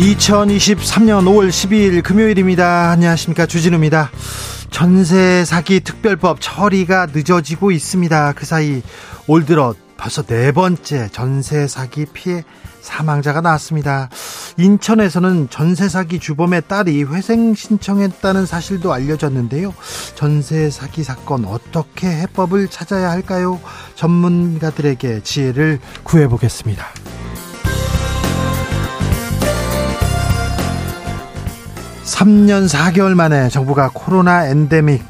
2023년 5월 12일 금요일입니다. 안녕하십니까. 주진우입니다. 전세 사기 특별법 처리가 늦어지고 있습니다. 그 사이 올 들어 벌써 네 번째 전세 사기 피해 사망자가 나왔습니다. 인천에서는 전세 사기 주범의 딸이 회생 신청했다는 사실도 알려졌는데요. 전세 사기 사건 어떻게 해법을 찾아야 할까요? 전문가들에게 지혜를 구해보겠습니다. 3년 4개월 만에 정부가 코로나 엔데믹,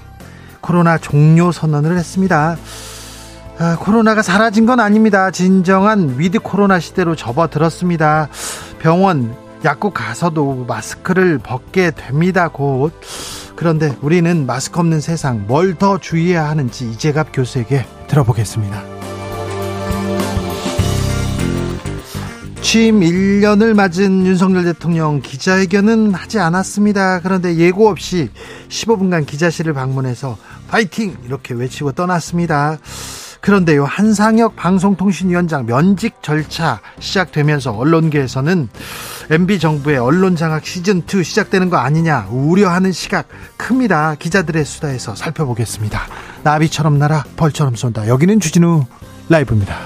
코로나 종료 선언을 했습니다. 아, 코로나가 사라진 건 아닙니다. 진정한 위드 코로나 시대로 접어들었습니다. 병원, 약국 가서도 마스크를 벗게 됩니다. 곧. 그런데 우리는 마스크 없는 세상 뭘 더 주의해야 하는지 이재갑 교수에게 들어보겠습니다. 취임 1년을 맞은 윤석열 대통령 기자회견은 하지 않았습니다. 그런데 예고 없이 15분간 기자실을 방문해서 파이팅! 이렇게 외치고 떠났습니다. 그런데요, 한상혁 방송통신위원장 면직 절차 시작되면서 언론계에서는 MB 정부의 언론 장악 시즌 2 시작되는 거 아니냐 우려하는 시각 큽니다. 기자들의 수다에서 살펴보겠습니다. 나비처럼 날아 벌처럼 쏜다. 여기는 주진우 라이브입니다.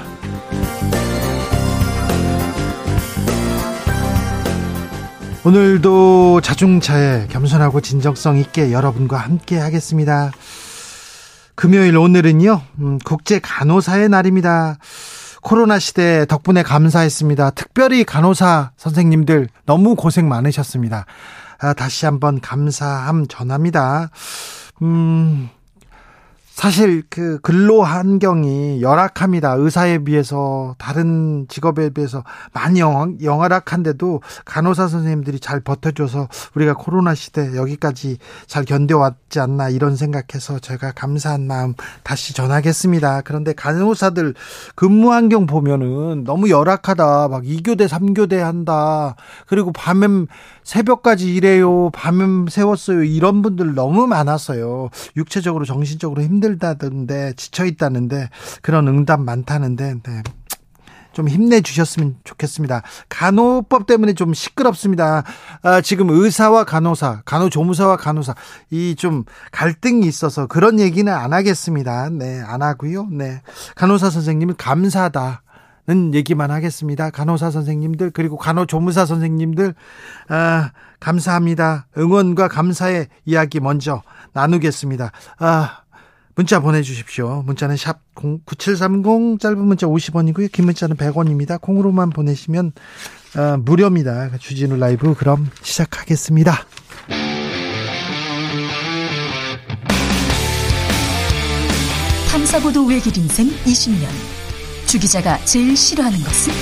오늘도 자중차에 겸손하고 진정성 있게 여러분과 함께 하겠습니다. 금요일 오늘은요, 음, 국제 간호사의 날입니다. 코로나 시대 덕분에 감사했습니다. 특별히 간호사 선생님들 너무 고생 많으셨습니다. 아, 다시 한번 감사함 전합니다. 음, 사실 그 근로 환경이 열악합니다. 의사에 비해서 다른 직업에 비해서 많이 영, 열악한데도 간호사 선생님들이 잘 버텨줘서 우리가 코로나 시대 여기까지 잘 견뎌왔지 않나 이런 생각해서 제가 감사한 마음 다시 전하겠습니다. 그런데 간호사들 근무 환경 보면은 너무 열악하다. 막 2교대, 3교대 한다. 그리고 밤엔 새벽까지 일해요. 밤엔 세웠어요. 이런 분들 너무 많았어요. 육체적으로 정신적으로 힘들 다던데 지쳐 있다는데 그런 응답 많다는데 네. 좀 힘내주셨으면 좋겠습니다. 간호법 때문에 좀 시끄럽습니다. 아, 지금 의사와 간호사, 간호조무사와 간호사, 이 좀 갈등이 있어서 그런 얘기는 안 하겠습니다. 네, 안 하고요. 네. 간호사 선생님은 감사하다. 는 얘기만 하겠습니다. 간호사 선생님들 그리고 간호조무사 선생님들 아, 감사합니다. 응원과 감사의 이야기 먼저 나누겠습니다. 아, 문자 보내주십시오. 문자는 샵 9730 짧은 문자 50원이고요. 긴 문자는 100원입니다. 콩으로만 보내시면 아, 무료입니다. 주진우 라이브 그럼 시작하겠습니다. 탐사보도 외길 인생 20년. 주 기자가 제일 싫어하는 것은?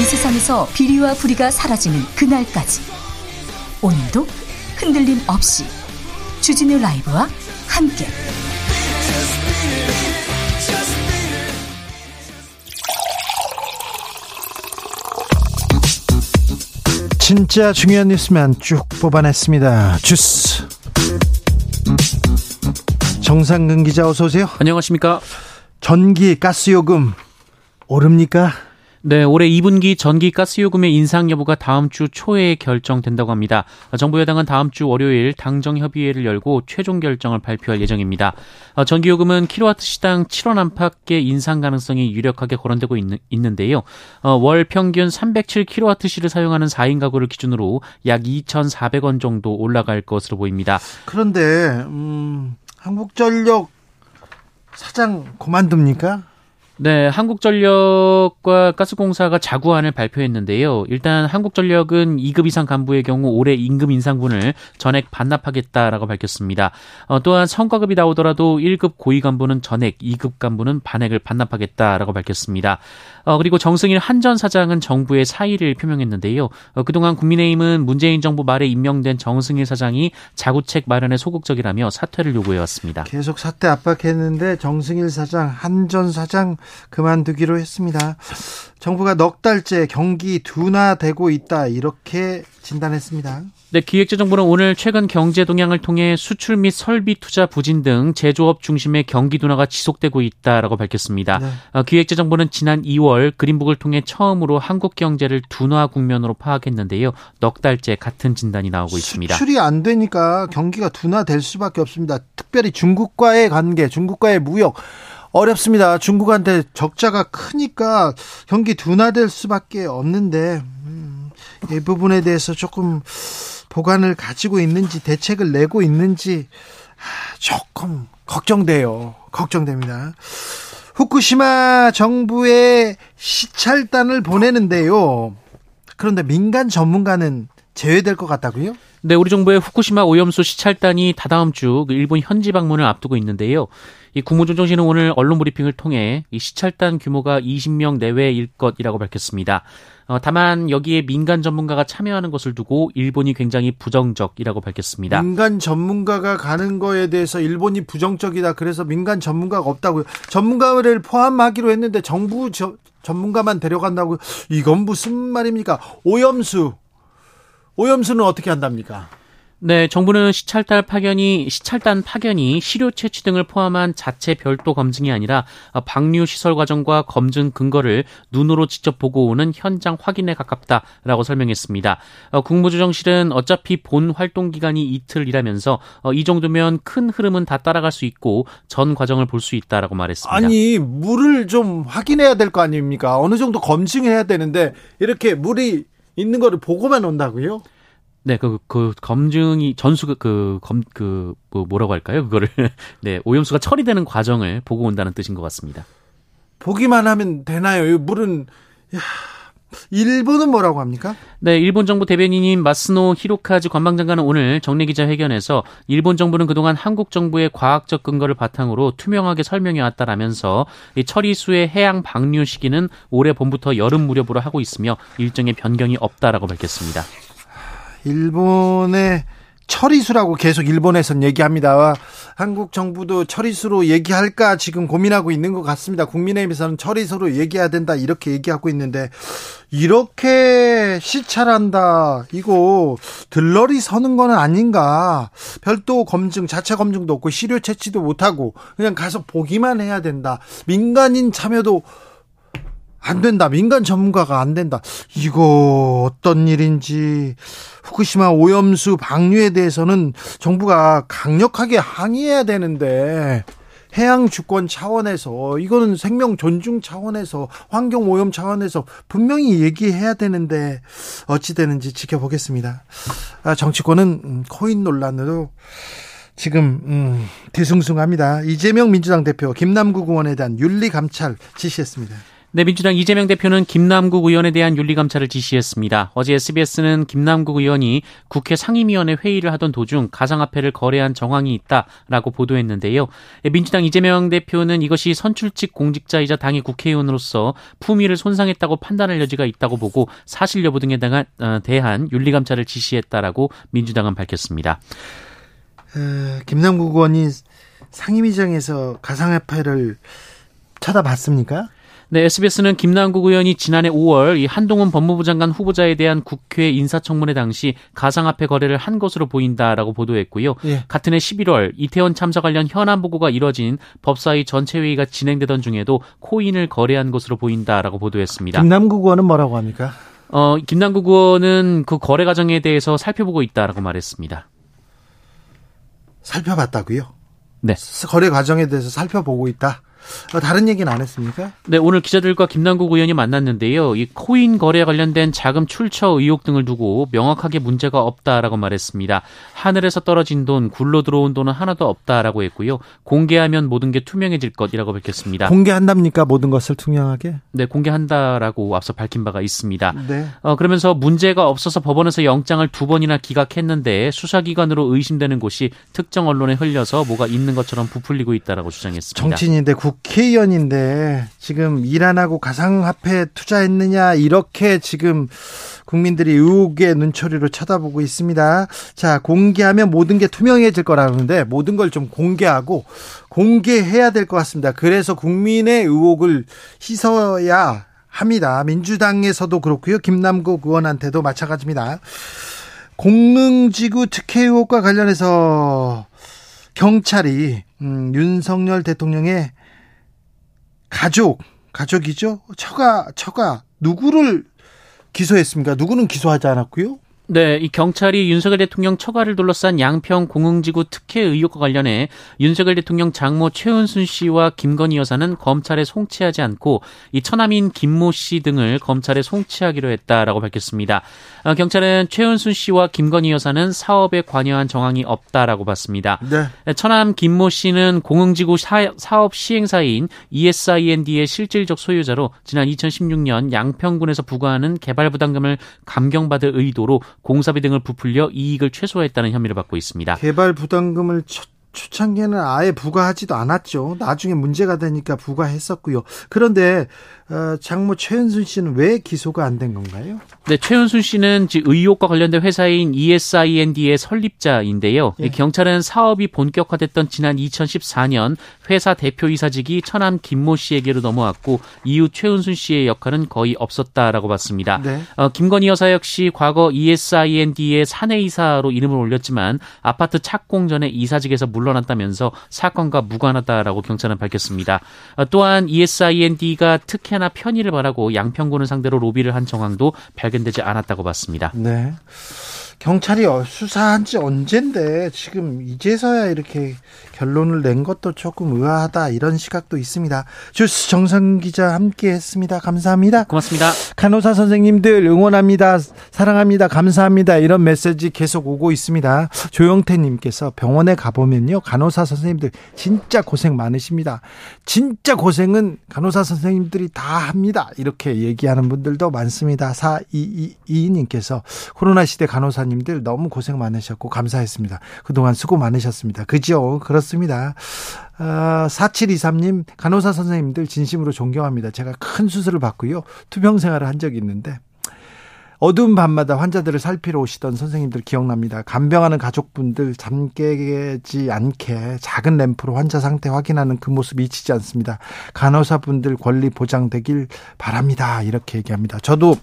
이 세상에서 비리와 부리가 사라지는 그날까지. 오늘도 흔들림 없이 주진우 라이브와 함께. 진짜 중요한 뉴스만 쭉 뽑아냈습니다. 주스. 정상근 기자 어서 오세요. 안녕하십니까? 전기 가스 요금 오릅니까? 네, 올해 2분기 전기 가스 요금의 인상 여부가 다음 주 초에 결정된다고 합니다. 정부 여당은 다음 주 월요일 당정 협의회를 열고 최종 결정을 발표할 예정입니다. 전기 요금은 킬로와트 시당 7원 안팎의 인상 가능성이 유력하게 거론되고 있는, 데요월 평균 307킬로와트시를 사용하는 4인 가구를 기준으로 약 2,400원 정도 올라갈 것으로 보입니다. 그런데 음, 한국전력 사장 그만둡니까? 네, 한국전력과 가스공사가 자구안을 발표했는데요. 일단 한국전력은 2급 이상 간부의 경우 올해 임금 인상분을 전액 반납하겠다라고 밝혔습니다. 어, 또한 성과급이 나오더라도 1급 고위 간부는 전액, 2급 간부는 반액을 반납하겠다라고 밝혔습니다. 어, 그리고 정승일 한전 사장은 정부의 사의를 표명했는데요. 어, 그동안 국민의힘은 문재인 정부 말에 임명된 정승일 사장이 자구책 마련에 소극적이라며 사퇴를 요구해왔습니다. 계속 사퇴 압박했는데 정승일 사장, 한전 사장 그만두기로 했습니다. 정부가 넉 달째 경기 둔화되고 있다 이렇게 진단했습니다. 네, 기획재정부는 오늘 최근 경제 동향을 통해 수출 및 설비 투자 부진 등 제조업 중심의 경기 둔화가 지속되고 있다라고 밝혔습니다. 네. 어, 기획재정부는 지난 2월 그린북을 통해 처음으로 한국 경제를 둔화 국면으로 파악했는데요. 넉 달째 같은 진단이 나오고 있습니다. 수출이 안 되니까 경기가 둔화될 수밖에 없습니다. 특별히 중국과의 관계, 중국과의 무역 어렵습니다. 중국한테 적자가 크니까 경기 둔화될 수밖에 없는데 음, 이 부분에 대해서 조금 보관을 가지고 있는지 대책을 내고 있는지 아, 조금 걱정돼요. 걱정됩니다. 후쿠시마 정부의 시찰단을 보내는데요. 그런데 민간 전문가는 제외될 것 같다고요? 네, 우리 정부의 후쿠시마 오염수 시찰단이 다다음 주그 일본 현지 방문을 앞두고 있는데요. 이 국무조정실은 오늘 언론 브리핑을 통해 이 시찰단 규모가 20명 내외일 것이라고 밝혔습니다. 어, 다만 여기에 민간 전문가가 참여하는 것을 두고 일본이 굉장히 부정적이라고 밝혔습니다. 민간 전문가가 가는 거에 대해서 일본이 부정적이다. 그래서 민간 전문가가 없다고요. 전문가를 포함하기로 했는데 정부 저, 전문가만 데려간다고 이건 무슨 말입니까? 오염수 오염수는 어떻게 한답니까? 네, 정부는 시찰단 파견이 시찰단 파견이 시료 채취 등을 포함한 자체 별도 검증이 아니라 방류 시설 과정과 검증 근거를 눈으로 직접 보고 오는 현장 확인에 가깝다라고 설명했습니다. 어, 국무조정실은 어차피 본 활동 기간이 이틀이라면서 어, 이 정도면 큰 흐름은 다 따라갈 수 있고 전 과정을 볼 수 있다라고 말했습니다. 아니 물을 좀 확인해야 될 거 아닙니까? 어느 정도 검증해야 되는데 이렇게 물이 있는 거를 보고만 온다고요? 네, 그, 그, 검증이, 전수, 그, 검, 그, 뭐, 뭐라고 할까요? 그거를. 네, 오염수가 처리되는 과정을 보고 온다는 뜻인 것 같습니다. 보기만 하면 되나요? 물은, 야 일본은 뭐라고 합니까? 네, 일본 정부 대변인인 마스노 히로카즈 관방장관은 오늘 정례 기자 회견에서 일본 정부는 그동안 한국 정부의 과학적 근거를 바탕으로 투명하게 설명해 왔다라면서 이 처리수의 해양 방류 시기는 올해 봄부터 여름 무렵으로 하고 있으며 일정의 변경이 없다라고 밝혔습니다. 일본의 처리수라고 계속 일본에선 얘기합니다. 한국 정부도 처리수로 얘기할까 지금 고민하고 있는 것 같습니다. 국민의힘에서는 처리수로 얘기해야 된다 이렇게 얘기하고 있는데 이렇게 시찰한다 이거 들러리 서는 거는 아닌가 별도 검증 자체 검증도 없고 시료 채취도 못하고 그냥 가서 보기만 해야 된다 민간인 참여도 안 된다. 민간 전문가가 안 된다. 이거 어떤 일인지 후쿠시마 오염수 방류에 대해서는 정부가 강력하게 항의해야 되는데 해양 주권 차원에서 이거는 생명 존중 차원에서 환경 오염 차원에서 분명히 얘기해야 되는데 어찌 되는지 지켜보겠습니다. 아, 정치권은 음, 코인 논란으로 지금 음, 뒤숭숭합니다. 이재명 민주당 대표 김남국 의원에 대한 윤리 감찰 지시했습니다. 네, 민주당 이재명 대표는 김남국 의원에 대한 윤리감찰을 지시했습니다. 어제 SBS는 김남국 의원이 국회 상임위원회 회의를 하던 도중 가상화폐를 거래한 정황이 있다라고 보도했는데요. 민주당 이재명 대표는 이것이 선출직 공직자이자 당의 국회의원으로서 품위를 손상했다고 판단할 여지가 있다고 보고 사실 여부 등에 어, 대한 윤리감찰을 지시했다라고 민주당은 밝혔습니다. 어, 김남국 의원이 상임위장에서 가상화폐를 찾아봤습니까? 네, SBS는 김남국 의원이 지난해 5월 이 한동훈 법무부 장관 후보자에 대한 국회 인사청문회 당시 가상화폐 거래를 한 것으로 보인다라고 보도했고요. 예. 같은 해 11월 이태원 참사 관련 현안 보고가 이뤄진 법사위 전체 회의가 진행되던 중에도 코인을 거래한 것으로 보인다라고 보도했습니다. 김남국 의원은 뭐라고 합니까? 어, 김남국 의원은 그 거래 과정에 대해서 살펴보고 있다라고 말했습니다. 살펴봤다고요? 네. 거래 과정에 대해서 살펴보고 있다. 어, 다른 얘기는 안 했습니까? 네, 오늘 기자들과 김남국 의원이 만났는데요. 이 코인 거래 관련된 자금 출처 의혹 등을 두고 명확하게 문제가 없다라고 말했습니다. 하늘에서 떨어진 돈, 굴러 들어온 돈은 하나도 없다라고 했고요. 공개하면 모든 게 투명해질 것이라고 밝혔습니다. 공개한답니까? 모든 것을 투명하게? 네, 공개한다라고 앞서 밝힌 바가 있습니다. 네. 어, 그러면서 문제가 없어서 법원에서 영장을 두 번이나 기각했는데 수사기관으로 의심되는 곳이 특정 언론에 흘려서 뭐가 있는 것처럼 부풀리고 있다라고 주장했습니다. 정치인인데 국 회의원인데 지금 일안 하고 가상화폐 투자했느냐 이렇게 지금 국민들이 의혹의 눈초리로 쳐다보고 있습니다. 자, 공개하면 모든 게 투명해질 거라는데 모든 걸 좀 공개하고 공개해야 될 것 같습니다. 그래서 국민의 의혹을 씻어야 합니다. 민주당에서도 그렇고요. 김남국 의원한테도 마찬가지입니다. 공릉지구 특혜 의혹과 관련해서 경찰이 음, 윤석열 대통령의 가족 가족이죠 처가 처가 누구를 기소했습니까? 누구는 기소하지 않았고요. 네, 이 경찰이 윤석열 대통령 처가를 둘러싼 양평 공흥지구 특혜 의혹과 관련해 윤석열 대통령 장모 최은순 씨와 김건희 여사는 검찰에 송치하지 않고 이 처남인 김모 씨 등을 검찰에 송치하기로 했다라고 밝혔습니다. 어, 경찰은 최은순 씨와 김건희 여사는 사업에 관여한 정황이 없다라고 봤습니다. 네. 처남 김모 씨는 공흥지구 사, 사업 시행사인 ESIND의 실질적 소유자로 지난 2016년 양평군에서 부과하는 개발 부담금을 감경받을 의도로 공사비 등을 부풀려 이익을 최소화했다는 혐의를 받고 있습니다. 개발 부담금을 첫 초창기에는 아예 부과하지도 않았죠. 나중에 문제가 되니까 부과했었고요. 그런데 어, 장모 최은순 씨는 왜 기소가 안 된 건가요? 네, 최은순 씨는 의혹과 관련된 회사인 ESIND의 설립자인데요. 예. 경찰은 사업이 본격화됐던 지난 2014년 회사 대표이사직이 처남 김모 씨에게로 넘어왔고 이후 최은순 씨의 역할은 거의 없었다라고 봤습니다. 네. 어, 김건희 여사 역시 과거 ESIND의 사내이사로 이름을 올렸지만 아파트 착공 전에 이사직에서 물러났다면서 사건과 무관하다라고 경찰은 밝혔습니다. 어, 또한 ESIND가 특혜 특혜나 편의를 바라고 양평군을 상대로 로비를 한 정황도 발견되지 않았다고 봤습니다. 네. 경찰이 수사한 지 언젠데 지금 이제서야 이렇게 결론을 낸 것도 조금 의아하다 이런 시각도 있습니다. 주스 정상 기자 함께 했습니다. 감사합니다. 고맙습니다. 간호사 선생님들 응원합니다. 사랑합니다. 감사합니다. 이런 메시지 계속 오고 있습니다. 조영태 님께서 병원에 가보면요. 간호사 선생님들 진짜 고생 많으십니다. 진짜 고생은 간호사 선생님들이 다 합니다. 이렇게 얘기하는 분들도 많습니다. 4222님께서 코로나 시대 간호사 님들 너무 고생 많으셨고 감사했습니다. 그동안 수고 많으셨습니다. 그죠? 그렇습니다. 아, 4723님, 간호사 선생님들 진심으로 존경합니다. 제가 큰 수술을 받고요. 투병 생활을 한 적이 있는데, 어두운 밤마다 환자들을 살피러 오시던 선생님들 기억납니다. 간병하는 가족분들 잠 깨지 않게 작은 램프로 환자 상태 확인하는 그 모습 잊히지 않습니다. 간호사분들 권리 보장되길 바랍니다. 이렇게 얘기합니다. 저도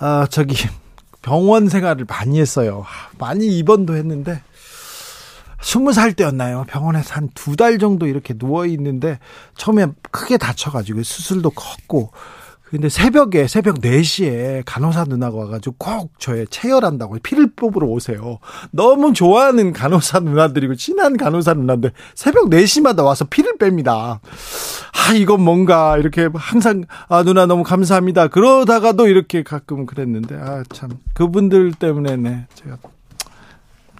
어, 저기 병원 생활을 많이 했어요. 많이 입원도 했는데 스무 살 때였나요? 병원에서 한 두 달 정도 이렇게 누워 있는데 처음에 크게 다쳐가지고 수술도 컸고 근데 새벽에 새벽 4시에 간호사 누나가 와가지고 꼭 저의 체열한다고 피를 뽑으러 오세요. 너무 좋아하는 간호사 누나들이고 친한 간호사 누나인데 새벽 4시마다 와서 피를 뺍니다. 아 이건 뭔가 이렇게 항상 아 누나 너무 감사합니다. 그러다가도 이렇게 가끔 그랬는데 아 참 그분들 때문에 네 제가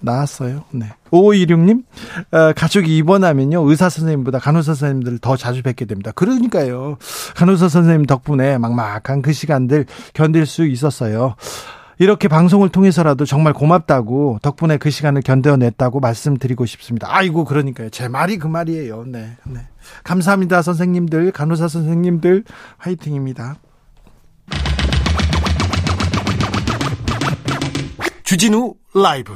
나왔어요. 네. 5516님, 어, 가족이 입원하면요, 의사 선생님보다 간호사 선생님들을 더 자주 뵙게 됩니다. 그러니까요. 간호사 선생님 덕분에 막막한 그 시간들 견딜 수 있었어요. 이렇게 방송을 통해서라도 정말 고맙다고 덕분에 그 시간을 견뎌냈다고 말씀드리고 싶습니다. 아이고, 그러니까요. 제 말이 그 말이에요. 네. 네. 감사합니다, 선생님들, 간호사 선생님들, 화이팅입니다. 주진우 라이브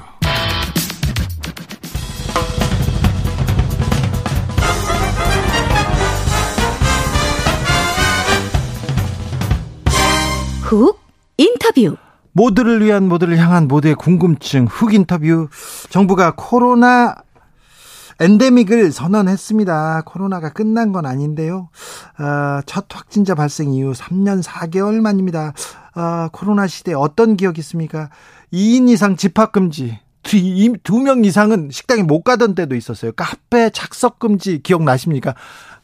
훅 인터뷰 모두를 위한 모두를 향한 모두의 궁금증 훅 인터뷰 정부가 코로나 엔데믹을 선언했습니다. 코로나가 끝난 건 아닌데요. 어, 첫 확진자 발생 이후 3년 4개월 만입니다. 어, 코로나 시대 어떤 기억 있습니까? 2인 이상 집합 금지 두명 이상은 식당에 못 가던 때도 있었어요. 카페 착석 금지 기억나십니까?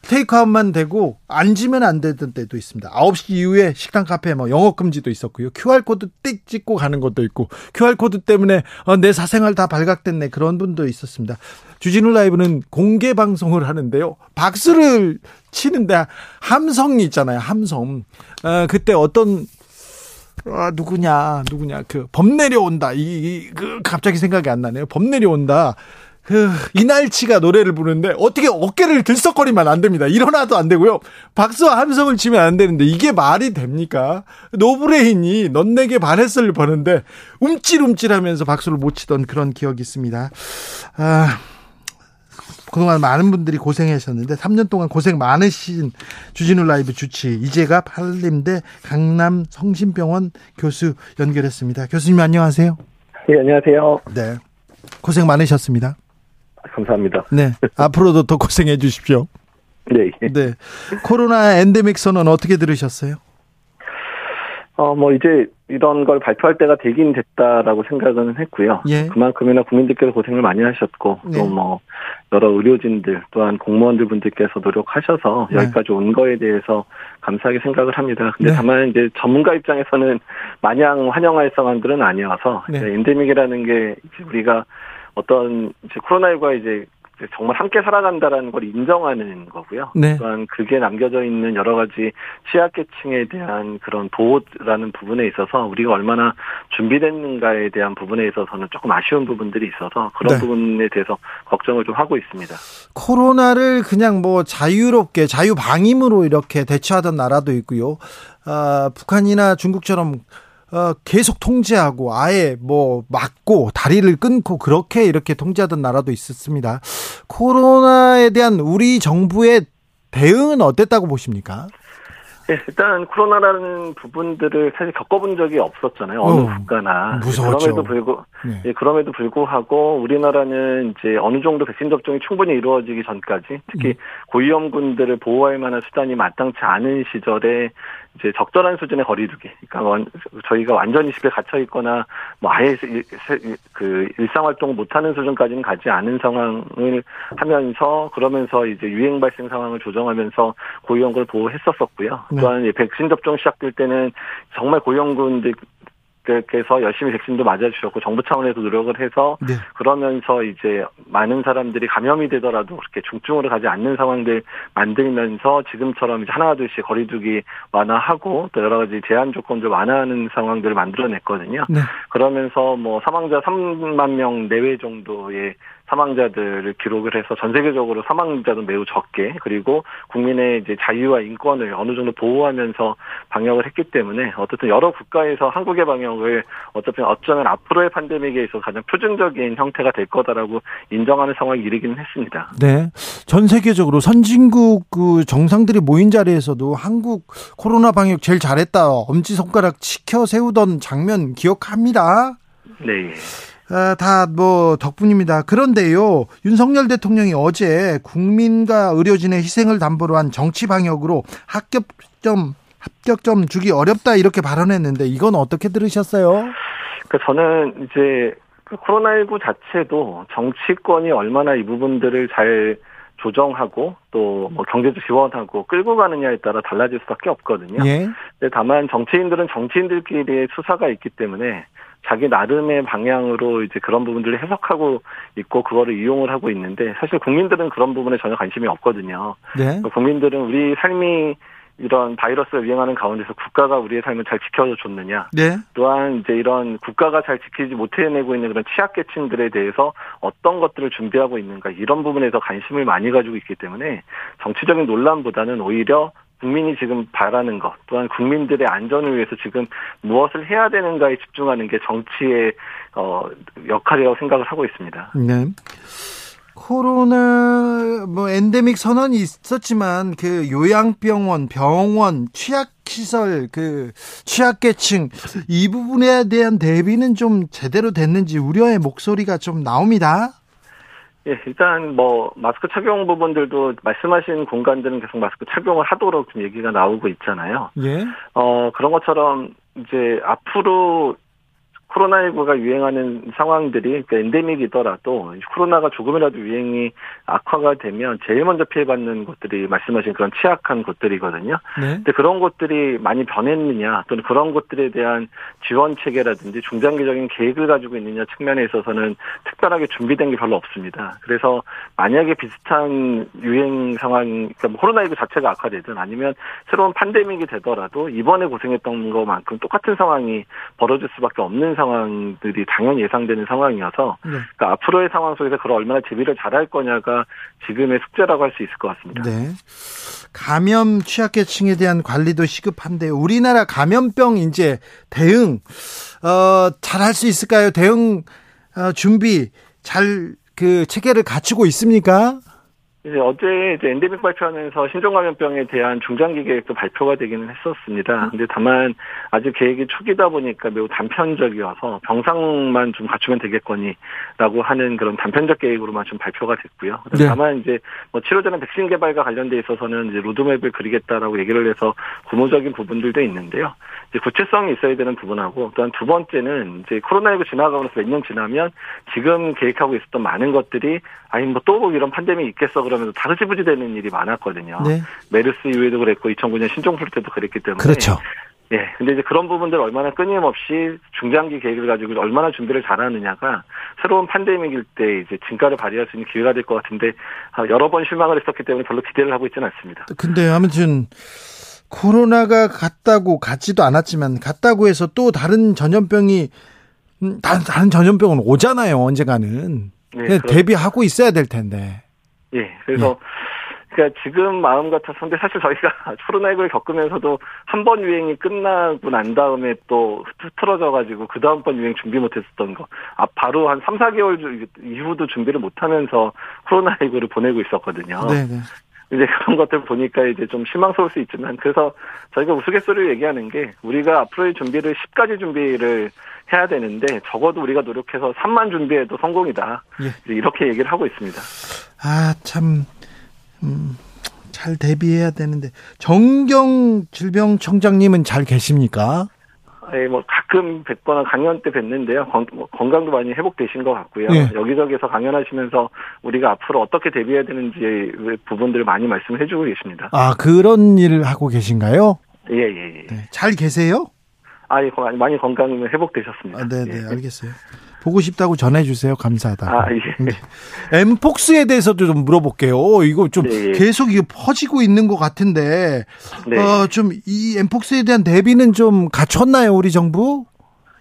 테이크아웃만 되고 앉으면 안 되던 때도 있습니다. 9시 이후에 식당 카페 뭐 영업 금지도 있었고요. QR코드 띡 찍고 가는 것도 있고 QR코드 때문에 어, 내 사생활 다 발각됐네 그런 분도 있었습니다. 주진우 라이브는 공개 방송을 하는데요. 박수를 치는데 함성이 있잖아요. 함성. 어, 그때 어떤 아, 누구냐, 누구냐, 그, 범 내려온다. 이, 이, 그, 갑자기 생각이 안 나네요. 범 내려온다. 그, 이날치가 노래를 부르는데, 어떻게 어깨를 들썩거리면 안 됩니다. 일어나도 안 되고요. 박수와 함성을 치면 안 되는데, 이게 말이 됩니까? 노브레인이 넌 내게 반했을 버는데, 움찔움찔 하면서 박수를 못 치던 그런 기억이 있습니다. 아. 그동안 많은 분들이 고생하셨는데 3년 동안 고생 많으신 주진우 라이브 주치 이재갑 한림대 강남 성심병원 교수 연결했습니다. 교수님 안녕하세요. 네, 안녕하세요. 네. 고생 많으셨습니다. 감사합니다. 네. 앞으로도 더 고생해 주십시오. 네. 네. 코로나 엔데믹 선언 어떻게 들으셨어요? 어, 뭐, 이제 이런 걸 발표할 때가 되긴 됐다라고 생각은 했고요. 예. 그만큼이나 국민들께서 고생을 많이 하셨고, 네. 또 뭐, 여러 의료진들, 또한 공무원들 분들께서 노력하셔서 네. 여기까지 온 거에 대해서 감사하게 생각을 합니다. 근데 네. 다만 이제 전문가 입장에서는 마냥 환영할 상황들은 아니어서, 네. 엔데믹이라는 게 우리가 어떤 이제 코로나19가 이제 정말 함께 살아간다라는 걸 인정하는 거고요. 네. 또한 그게 남겨져 있는 여러 가지 취약계층에 대한 그런 보호라는 부분에 있어서 우리가 얼마나 준비됐는가에 대한 부분에 있어서는 조금 아쉬운 부분들이 있어서 그런 네. 부분에 대해서 걱정을 좀 하고 있습니다. 코로나를 그냥 뭐 자유롭게 자유방임으로 이렇게 대처하던 나라도 있고요. 아, 북한이나 중국처럼 어, 계속 통제하고 아예 뭐 막고 다리를 끊고 그렇게 이렇게 통제하던 나라도 있었습니다. 코로나에 대한 우리 정부의 대응은 어땠다고 보십니까? 네, 일단 코로나라는 부분들을 사실 겪어본 적이 없었잖아요. 어느 어, 국가나. 무서웠죠. 그럼에도 불구 네. 예, 그럼에도 불구하고 우리나라는 이제 어느 정도 백신 접종이 충분히 이루어지기 전까지 특히 음. 고위험군들을 보호할 만한 수단이 마땅치 않은 시절에 이제 적절한 수준의 거리두기. 그러니까 저희가 완전히 집에 갇혀 있거나 뭐 아예 그 일상 활동 못 하는 수준까지는 가지 않은 상황을 하면서 그러면서 이제 유행 발생 상황을 조정하면서 고위험군을 보호했었었고요. 네. 또한 백신 접종 시작될 때는 정말 고위험군들 께서 열심히 백신도 맞아주셨고 정부 차원에서 노력을 해서 네. 그러면서 이제 많은 사람들이 감염이 되더라도 그렇게 중증으로 가지 않는 상황들 만들면서 지금처럼 이제 하나둘씩 거리두기 완화하고 또 여러 가지 제한 조건들 완화하는 상황들을 만들어냈거든요. 네. 그러면서 뭐 사망자 3만 명 내외 정도의 사망자들을 기록을 해서 전 세계적으로 사망자도 매우 적게 그리고 국민의 이제 자유와 인권을 어느 정도 보호하면서 방역을 했기 때문에 어쨌든 여러 국가에서 한국의 방역을 어차피 어쩌면 앞으로의 팬데믹에 있어서 가장 표준적인 형태가 될 거다라고 인정하는 상황이 이르기는 했습니다. 네. 전 세계적으로 선진국 그 정상들이 모인 자리에서도 한국 코로나 방역 제일 잘했다. 엄지손가락 치켜 세우던 장면 기억합니다. 네. 아, 다뭐 덕분입니다. 그런데요, 윤석열 대통령이 어제 국민과 의료진의 희생을 담보로 한 정치 방역으로 합격점 합격점 주기 어렵다 이렇게 발언했는데 이건 어떻게 들으셨어요? 그 저는 이제 그 코로나19 자체도 정치권이 얼마나 이 부분들을 잘 조정하고 또 뭐 경제도 지원하고 끌고 가느냐에 따라 달라질 수밖에 없거든요. 예. 다만 정치인들은 정치인들끼리의 수사가 있기 때문에 자기 나름의 방향으로 이제 그런 부분들을 해석하고 있고 그거를 이용을 하고 있는데 사실 국민들은 그런 부분에 전혀 관심이 없거든요. 네. 국민들은 우리 삶이 이런 바이러스가 유행하는 가운데서 국가가 우리의 삶을 잘 지켜줬느냐. 네. 또한 이제 이런 국가가 잘 지키지 못해내고 있는 그런 취약계층들에 대해서 어떤 것들을 준비하고 있는가 이런 부분에서 관심을 많이 가지고 있기 때문에 정치적인 논란보다는 오히려 국민이 지금 바라는 것 또한 국민들의 안전을 위해서 지금 무엇을 해야 되는가에 집중하는 게 정치의 어, 역할이라고 생각을 하고 있습니다. 네. 코로나 뭐 엔데믹 선언이 있었지만 그 요양병원, 병원, 취약시설 그 취약계층 이 부분에 대한 대비는 좀 제대로 됐는지 우려의 목소리가 좀 나옵니다. 예, 일단 뭐 마스크 착용 부분들도 말씀하신 공간들은 계속 마스크 착용을 하도록 좀 얘기가 나오고 있잖아요. 예. 어 그런 것처럼 이제 앞으로 코로나19가 유행하는 상황들이 그러니까 엔데믹이더라도 코로나가 조금이라도 유행이 악화가 되면 제일 먼저 피해받는 곳들이 말씀하신 그런 취약한 곳들이거든요. 네. 근데 그런 곳들이 많이 변했느냐 또는 그런 곳들에 대한 지원 체계라든지 중장기적인 계획을 가지고 있느냐 측면에 있어서는 특별하게 준비된 게 별로 없습니다. 그래서 만약에 비슷한 유행 상황, 그러니까 뭐 코로나19 자체가 악화되든 아니면 새로운 판데믹이 되더라도 이번에 고생했던 것만큼 똑같은 상황이 벌어질 수밖에 없는 상황들이 당연히 예상되는 상황이어서 네. 그러니까 앞으로의 상황 속에서 그걸 얼마나 대비를 잘할 거냐가 지금의 숙제라고 할 수 있을 것 같습니다. 네. 감염 취약계층에 대한 관리도 시급한데 우리나라 감염병 이제 대응 어, 잘할 수 있을까요? 대응 어, 준비 잘 그 체계를 갖추고 있습니까? 이제 어제 이제 엔데믹 발표하면서 신종감염병에 대한 중장기 계획도 발표가 되기는 했었습니다. 음. 근데 다만 아직 계획이 초기다 보니까 매우 단편적이어서 병상만 좀 갖추면 되겠거니라고 하는 그런 단편적 계획으로만 좀 발표가 됐고요. 네. 다만 이제 뭐 치료제나 백신 개발과 관련돼 있어서는 이제 로드맵을 그리겠다라고 얘기를 해서 구모적인 부분들도 있는데요. 이제 구체성이 있어야 되는 부분하고 또한 두 번째는 이제 코로나19 지나가면서 몇 년 지나면 지금 계획하고 있었던 많은 것들이 아니 뭐 또 이런 판데믹 있겠어 그러면서 다르지부지 되는 일이 많았거든요. 네. 메르스 이후에도 그랬고 2009년 신종플루 때도 그랬기 때문에 그렇죠. 예. 근데 이제 그런 부분들 얼마나 끊임없이 중장기 계획을 가지고 얼마나 준비를 잘하느냐가 새로운 판데믹일 때 이제 진가를 발휘할 수 있는 기회가 될 것 같은데 아, 여러 번 실망을 했었기 때문에 별로 기대를 하고 있지는 않습니다. 근데 아무튼 코로나가 갔다고 갔지도 않았지만 갔다고 해서 또 다른 전염병이 음, 다른 전염병은 오잖아요 언젠가는 네, 대비하고 있어야 될 텐데. 예, 그래서 네. 그러니까 지금 마음 같아서 근데 사실 저희가 코로나19를 겪으면서도 한 번 유행이 끝나고 난 다음에 또 흐트러져 가지고 그 다음 번 유행 준비 못 했었던 거. 아 바로 한 3, 4개월 이후도 준비를 못 하면서 코로나19를 보내고 있었거든요. 네, 네. 이제 그런 것들 보니까 이제 좀 실망스러울 수 있지만 그래서 저희가 우스갯소리로 얘기하는 게 우리가 앞으로의 준비를 10가지 준비를 해야 되는데 적어도 우리가 노력해서 3만 준비해도 성공이다. 예. 이렇게 얘기를 하고 있습니다. 아, 참, 음, 잘 대비해야 되는데. 정경 질병청장님은 잘 계십니까? 예, 뭐 가끔 뵙거나 강연 때 뵙는데요. 건, 뭐 강도 많이 회복되신 것 같고요. 예. 여기저기서 강연하시면서 우리가 앞으로 어떻게 대비해야 되는지 부분들을 많이 말씀을 해주고 계십니다. 아 그런 일을 하고 계신가요? 예, 예, 예. 네. 잘 계세요? 아, 예, 많이 건강이 회복되셨습니다. 아, 네, 네, 예. 알겠어요. 보고 싶다고 전해주세요. 감사하다. 아, 예. 네. 엠폭스에 대해서도 좀 물어볼게요. 이거 좀 네, 예. 계속 이거 퍼지고 있는 것 같은데, 네. 어, 좀이 엠폭스에 대한 대비는 좀 갖췄나요, 우리 정부?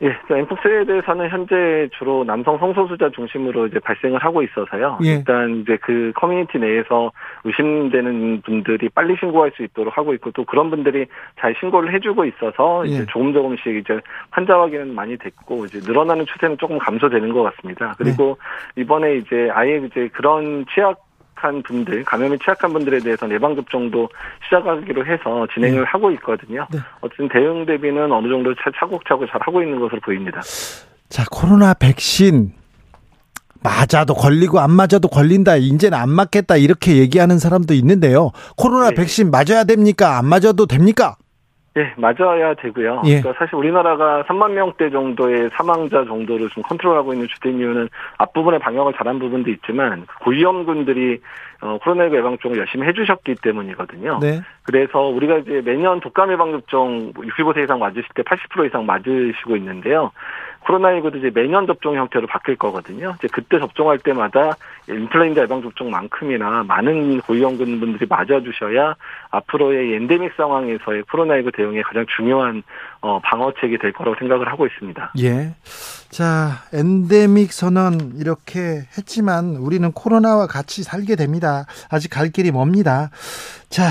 예, 엠폭스에 대해서는 현재 주로 남성 성소수자 중심으로 이제 발생을 하고 있어서요. 예. 일단 이제 그 커뮤니티 내에서 의심되는 분들이 빨리 신고할 수 있도록 하고 있고 또 그런 분들이 잘 신고를 해주고 있어서 이제 예. 조금 조금씩 이제 환자 확인은 많이 됐고 이제 늘어나는 추세는 조금 감소되는 것 같습니다. 그리고 예. 이번에 이제 아예 이제 그런 취약 취약한 분들, 감염에 취약한 분들에 대해서 예방접종도 시작하기로 해서 진행을 네. 하고 있거든요. 네. 어쨌든 대응 대비는 어느 정도 차곡차곡 잘 하고 있는 것으로 보입니다. 자, 코로나 백신 맞아도 걸리고 안 맞아도 걸린다. 이제는 안 맞겠다. 이렇게 얘기하는 사람도 있는데요. 코로나 네. 백신 맞아야 됩니까? 안 맞아도 됩니까? 예, 맞아야 되고요. 예. 그러니까 사실 우리나라가 3만 명대 정도의 사망자 정도를 좀 컨트롤하고 있는 주된 이유는 앞부분에 방역을 잘한 부분도 있지만 고위험군들이 어, 코로나19 예방접종을 열심히 해주셨기 때문이거든요. 네. 그래서 우리가 이제 매년 독감 예방 접종 65세 이상 맞으실 때 80% 이상 맞으시고 있는데요. 코로나19도 이제 매년 접종 형태로 바뀔 거거든요. 이제 그때 접종할 때마다 인플루엔자 예방 접종만큼이나 많은 고위험군 분들이 맞아주셔야 앞으로의 엔데믹 상황에서의 코로나19 대응에 가장 중요한 어, 방어책이 될 거라고 생각을 하고 있습니다. 예. 자, 엔데믹 선언 이렇게 했지만 우리는 코로나와 같이 살게 됩니다. 아직 갈 길이 멉니다. 자,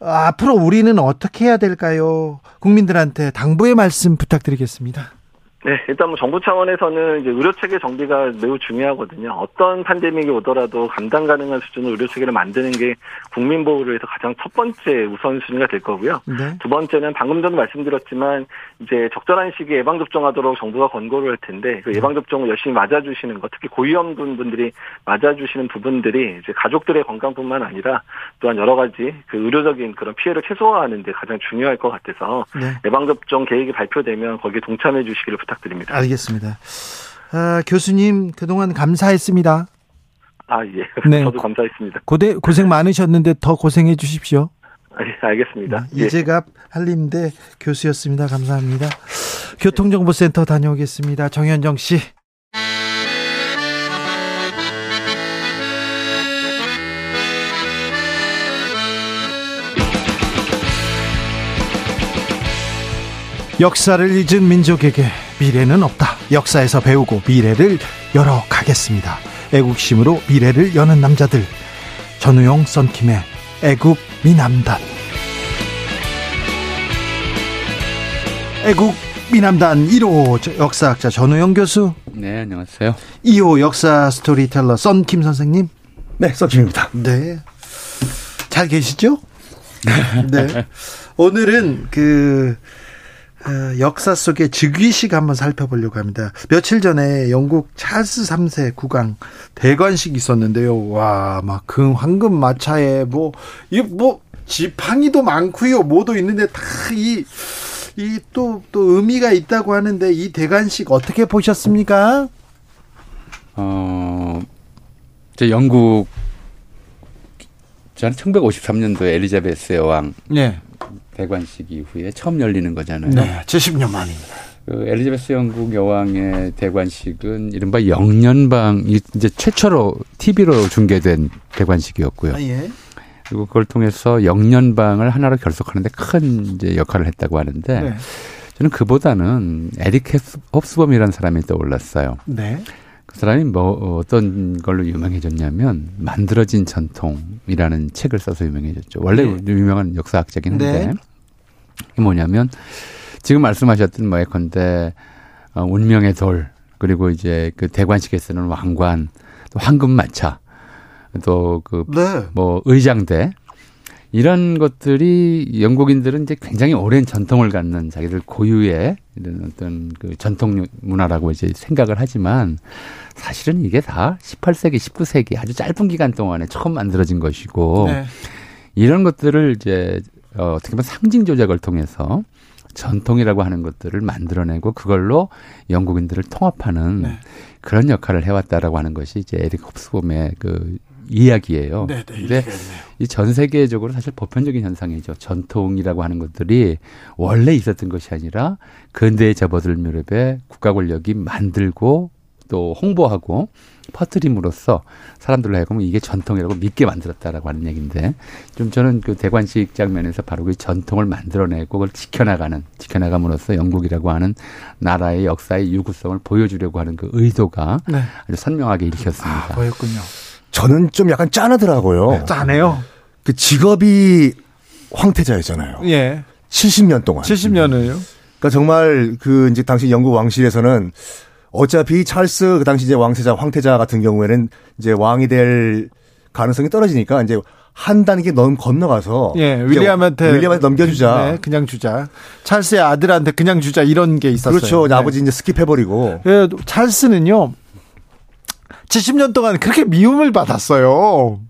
앞으로 우리는 어떻게 해야 될까요? 국민들한테 당부의 말씀 부탁드리겠습니다. 네, 일단 뭐 정부 차원에서는 이제 의료 체계 정비가 매우 중요하거든요. 어떤 팬데믹이 오더라도 감당 가능한 수준의 의료 체계를 만드는 게 국민 보호를 위해서 가장 첫 번째 우선순위가 될 거고요. 네. 두 번째는 방금 전에 말씀드렸지만 이제 적절한 시기에 예방 접종하도록 정부가 권고를 할 텐데 그 예방 접종을 열심히 맞아 주시는 것, 특히 고위험군 분들이 맞아 주시는 부분들이 이제 가족들의 건강뿐만 아니라 또한 여러 가지 그 의료적인 그런 피해를 최소화하는 데 가장 중요할 것 같아서 네. 예방 접종 계획이 발표되면 거기에 동참해 주시기를 부탁 드립니다. 알겠습니다. 아, 교수님 그동안 감사했습니다. 아 예, 네. 저도 감사했습니다. 고대 고생 많으셨는데 더 고생해 주십시오. 아, 예, 알겠습니다. 예. 이재갑 한림대 교수였습니다. 감사합니다. 교통정보센터 다녀오겠습니다. 정현정 씨. 역사를 잊은 민족에게 미래는 없다. 역사에서 배우고 미래를 열어 가겠습니다. 애국심으로 미래를 여는 남자들. 전우용 썬킴의 애국 미남단. 애국 미남단 1호 역사학자 전우용 교수, 네, 안녕하세요. 2호 역사 스토리텔러 썬킴 선생님. 네, 썬킴입니다. 네. 잘 계시죠? 네. 오늘은 그 어, 역사 속의 즉위식 한번 살펴보려고 합니다. 며칠 전에 영국 찰스 3세 국왕 대관식 있었는데요. 와, 막 금 황금 마차에 뭐 이뭐 지팡이도 많고요. 뭐도 있는데 다 이이또또 의미가 있다고 하는데 이 대관식 어떻게 보셨습니까? 어, 저 영국, 저는 1953년도에 엘리자베스 여왕 네. 대관식 이후에 처음 열리는 거잖아요. 네. 70년 만입니다. 그 엘리자베스 영국 여왕의 대관식은 이른바 영년방, 이 이제 최초로 TV로 중계된 대관식이었고요. 아, 예. 그리고 그걸 통해서 영년방을 하나로 결속하는데 큰 이제 역할을 했다고 하는데 네. 저는 그보다는 에릭 홉스범이라는 사람이 떠올랐어요. 네. 그 사람이 뭐 어떤 걸로 유명해졌냐면 만들어진 전통이라는 책을 써서 유명해졌죠. 원래 네. 유명한 역사학자긴 한데 네. 뭐냐면 지금 말씀하셨던 뭐 예컨대 어, 운명의 돌 그리고 이제 그 대관식에 쓰는 왕관 또 황금 마차 또그 네. 뭐 의장대 이런 것들이 영국인들은 이제 굉장히 오랜 전통을 갖는 자기들 고유의 이런 어떤 그 전통 문화라고 이제 생각을 하지만 사실은 이게 다 18세기, 19세기 아주 짧은 기간 동안에 처음 만들어진 것이고 네. 이런 것들을 이제 어, 어떻게 보면 상징 조작을 통해서 전통이라고 하는 것들을 만들어내고 그걸로 영국인들을 통합하는 네. 그런 역할을 해왔다라고 하는 것이 이제 에릭 홉스범의 그 이야기예요. 네, 네. 근데 이전 세계적으로 사실 보편적인 현상이죠. 전통이라고 하는 것들이 원래 있었던 것이 아니라 근대에 접어들 무렵에 국가 권력이 만들고 또 홍보하고 퍼뜨림으로써 사람들로 하여금 이게 전통이라고 믿게 만들었다라고 하는 얘기인데 좀 저는 그 대관식 장면에서 바로 그 전통을 만들어내고 그걸 지켜나가는 지켜나감으로써 영국이라고 하는 나라의 역사의 유구성을 보여주려고 하는 그 의도가 네. 아주 선명하게 읽혔습니다. 아, 보였군요. 저는 좀 약간 짠하더라고요. 짜네요. 그 직업이 황태자였잖아요. 예. 70년 동안. 70년을요. 그러니까 정말 그 이제 당시 영국 왕실에서는 어차피 찰스 그 당시 이제 왕세자 황태자 같은 경우에는 이제 왕이 될 가능성이 떨어지니까 이제 한 단계 넘 건너가서 예, 윌리엄한테 윌리엄한테 넘겨주자. 네, 그냥 주자. 찰스의 아들한테 그냥 주자 이런 게 있었어요. 그렇죠. 네. 아버지 이제 스킵해버리고. 예, 찰스는요. 70년 동안 그렇게 미움을 받았어요.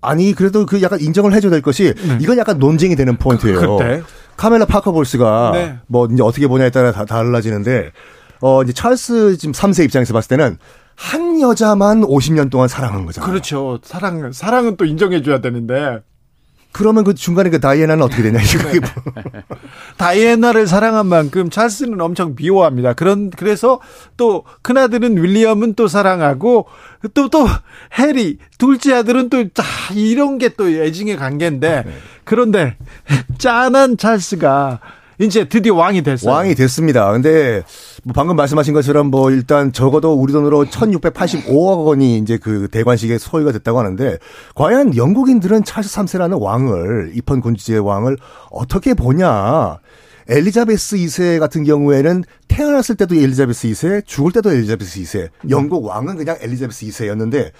아니 그래도 그 약간 인정을 해줘야 될 것이 네. 이건 약간 논쟁이 되는 포인트예요. 그때. 카멜라 파커 볼스가 네. 뭐 이제 어떻게 보냐에 따라 다 달라지는데 어 이제 찰스 지금 3세 입장에서 봤을 때는 한 여자만 50년 동안 사랑한 거잖아요. 그렇죠. 사랑 사랑은 또 인정해 줘야 되는데 그러면 그 중간에 그 다이애나는 어떻게 되냐 이거 그게 뭐. 다이애나를 사랑한 만큼 찰스는 엄청 미워합니다. 그런 그래서 또 큰아들은 윌리엄은 또 사랑하고 또또 해리 둘째 아들은 또 자, 이런 게 또 애증의 관계인데 그런데 짠한 찰스가 이제 드디어 왕이 됐어요. 왕이 됐습니다. 근데 뭐 방금 말씀하신 것처럼 뭐 일단 적어도 우리 돈으로 1685억 원이 이제 그 대관식에 소유가 됐다고 하는데 과연 영국인들은 찰스 3세라는 왕을 입헌 군주제의 왕을 어떻게 보냐? 엘리자베스 2세 같은 경우에는 태어났을 때도 엘리자베스 2세, 죽을 때도 엘리자베스 2세. 영국 왕은 그냥 엘리자베스 2세였는데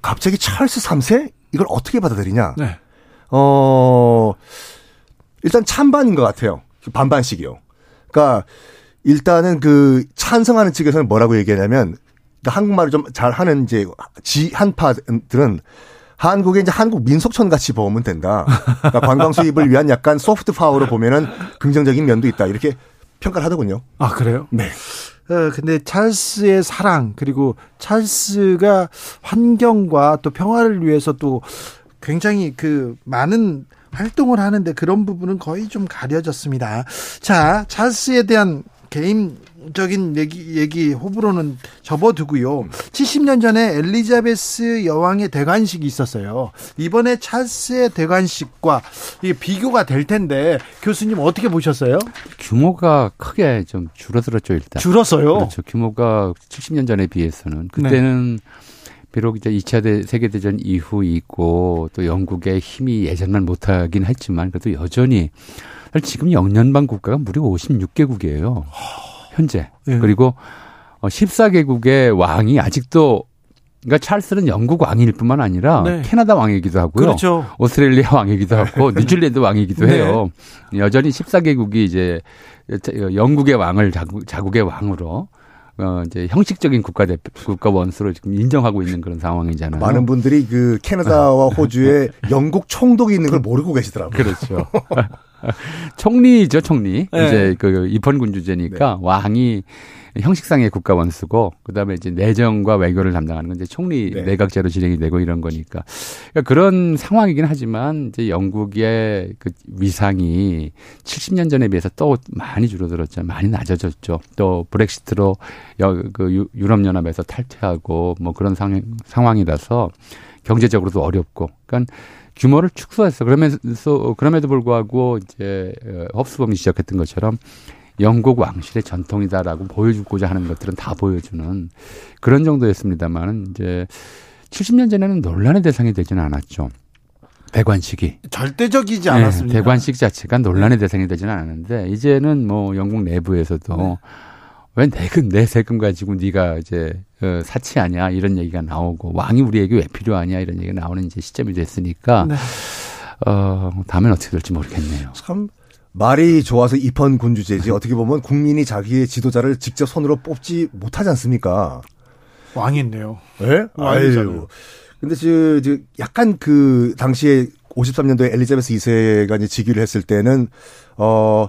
갑자기 찰스 3세? 이걸 어떻게 받아들이냐? 네. 어, 일단 찬반인 것 같아요. 반반씩이요. 그러니까 일단은 그 찬성하는 측에서는 뭐라고 얘기하냐면 그러니까 한국말을 좀 잘하는 이제 지 한파들은 한국에 이제 한국 민속촌 같이 보면 된다. 그러니까 관광 수입을 위한 약간 소프트 파워로 보면은 긍정적인 면도 있다. 이렇게 평가를 하더군요. 아 그래요? 네. 어, 근데 찰스의 사랑 그리고 찰스가 환경과 또 평화를 위해서 또 굉장히 그 많은 활동을 하는데 그런 부분은 거의 좀 가려졌습니다. 자, 찰스에 대한 개인적인 얘기, 얘기 호불호는 접어두고요. 70년 전에 엘리자베스 여왕의 대관식이 있었어요. 이번에 찰스의 대관식과 이게 비교가 될 텐데 교수님 어떻게 보셨어요? 규모가 크게 좀 줄어들었죠 일단. 줄었어요. 그렇죠. 규모가 70년 전에 비해서는 그때는 비록 이제 2차 대, 세계대전 이후 있고 또 영국의 힘이 예전만 못하긴 했지만 그래도 여전히 지금 영연방 국가가 무려 56개국이에요. 현재. 예. 그리고 어, 14개국의 왕이 아직도 그러니까 찰스는 영국 왕일 뿐만 아니라 네. 캐나다 왕이기도 하고요. 그렇죠. 오스트레일리아 왕이기도 하고 뉴질랜드 왕이기도 네. 해요. 여전히 14개국이 이제 영국의 왕을 자국, 자국의 왕으로 어 이제 형식적인 국가 대표 국가 원수로 지금 인정하고 있는 그런 상황이잖아요. 많은 분들이 그 캐나다와 호주에 영국 총독이 있는 걸 모르고 계시더라고요. 그렇죠. 총리죠, 총리. 네. 이제 그 입헌군 주제니까 왕이 형식상의 국가 원수고 그다음에 이제 내정과 외교를 담당하는 건 이제 총리 네. 내각제로 진행이 되고 이런 거니까 그러니까 그런 상황이긴 하지만 이제 영국의 그 위상이 70년 전에 비해서 또 많이 줄어들었죠. 많이 낮아졌죠. 또 브렉시트로 여, 그 유- 유럽연합에서 탈퇴하고 뭐 그런 상, 상황이라서 경제적으로도 어렵고 그러니까 규모를 축소했어. 그러면서 그럼에도 불구하고 이제 어, 홉스범이 지적했던 것처럼 영국 왕실의 전통이다라고 보여주고자 하는 것들은 다 보여주는 그런 정도였습니다만은 이제 70년 전에는 논란의 대상이 되지는 않았죠. 대관식이. 절대적이지 네, 않았습니다. 대관식 자체가 논란의 대상이 되지는 않았는데 이제는 뭐 영국 내부에서도 네. 왜 내금 내 세금 가지고 네가 이제 어, 사치하냐 이런 얘기가 나오고 왕이 우리에게 왜 필요하냐 이런 얘기가 나오는 이제 시점이 됐으니까 네. 어 다음엔 어떻게 될지 모르겠네요. 참 말이 좋아서 입헌 군주제지 어떻게 보면 국민이 자기의 지도자를 직접 손으로 뽑지 못하지 않습니까? 왕이네요. 예? 아유. 근데 저, 저 약간 그 당시에 53년도에 엘리자베스 2세가 이제 즉위를 했을 때는 어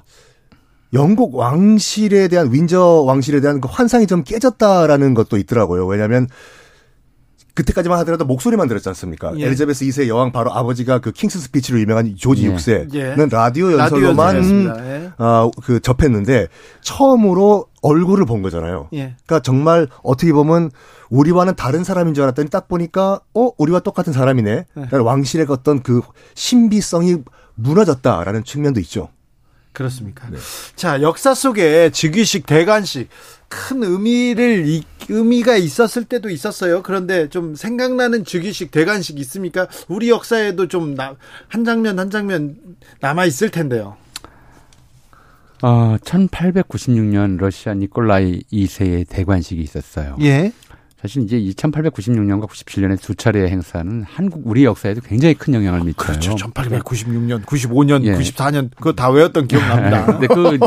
영국 왕실에 대한 윈저 왕실에 대한 그 환상이 좀 깨졌다라는 것도 있더라고요. 왜냐하면 그때까지만 하더라도 목소리만 들었지 않습니까? 예. 엘리자베스 2세 여왕 바로 아버지가 그 킹스 스피치로 유명한 조지 예. 6세는 예. 라디오 라디오 연설로만 연설이었습니다. 예. 아, 그 접했는데 처음으로 얼굴을 본 거잖아요. 예. 그러니까 정말 어떻게 보면 우리와는 다른 사람인 줄 알았더니 딱 보니까 어 우리와 똑같은 사람이네. 라는 왕실의 어떤 그 신비성이 무너졌다라는 측면도 있죠. 그렇습니까? 자, 역사 속에 즉위식, 대관식 큰 의미를 이- 의미가 있었을 때도 있었어요. 그런데 좀 생각나는 즉위식, 대관식 있습니까? 우리 역사에도 좀 한 장면 한 장면 남아 있을 텐데요. 어 1896년 러시아 니콜라이 2세의 대관식이 있었어요. 예. 사실 이제 1896년과 97년의 두 차례의 행사는 한국 우리 역사에도 굉장히 큰 영향을 미쳐요. 그렇죠. 1896년, 95년, 예. 94년 그거 다 외웠던 기억납니다. 근데 그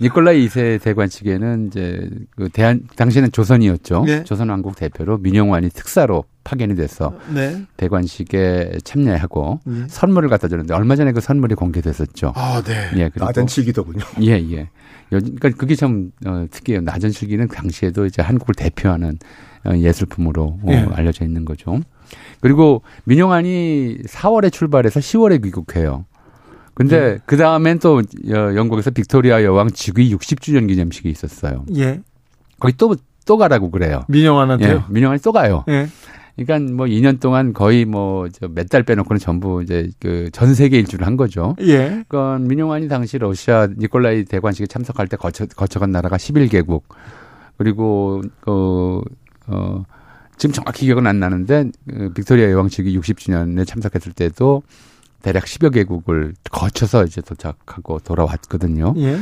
니콜라이 2세 대관식에는 이제 그 대한 당시에는 조선이었죠. 네. 조선 왕국 대표로 민영환이 특사로 파견이 돼서 네. 대관식에 참여하고 예. 선물을 갖다 줬는데 얼마 전에 그 선물이 공개됐었죠. 아, 네. 예, 그리고 낮은 칠기더군요. 예, 예. 요- 그러니까 그게 참 어, 특이해요. 낮은 실기는 당시에도 이제 한국을 대표하는 어, 예술품으로 어, 예. 알려져 있는 거죠. 그리고 민용환이 4월에 출발해서 10월에 귀국해요. 근데 그 다음엔 또 어, 영국에서 빅토리아 여왕 즉위 60주년 기념식이 있었어요. 예. 거기 또, 또 가라고 그래요. 예, 민영환한테요? 민용환이 또 가요. 예. 그러니까 뭐 2년 동안 거의 뭐 몇 달 빼놓고는 전부 이제 그 전 세계 일주를 한 거죠. 예. 그러니까 민용환이 당시 러시아 니콜라이 대관식에 참석할 때 거쳐, 거쳐간 나라가 11개국 그리고 그 어, 지금 정확히 기억은 안 나는데 그 빅토리아 여왕 측이 60주년에 참석했을 때도 대략 10여 개국을 거쳐서 이제 도착하고 돌아왔거든요. 예.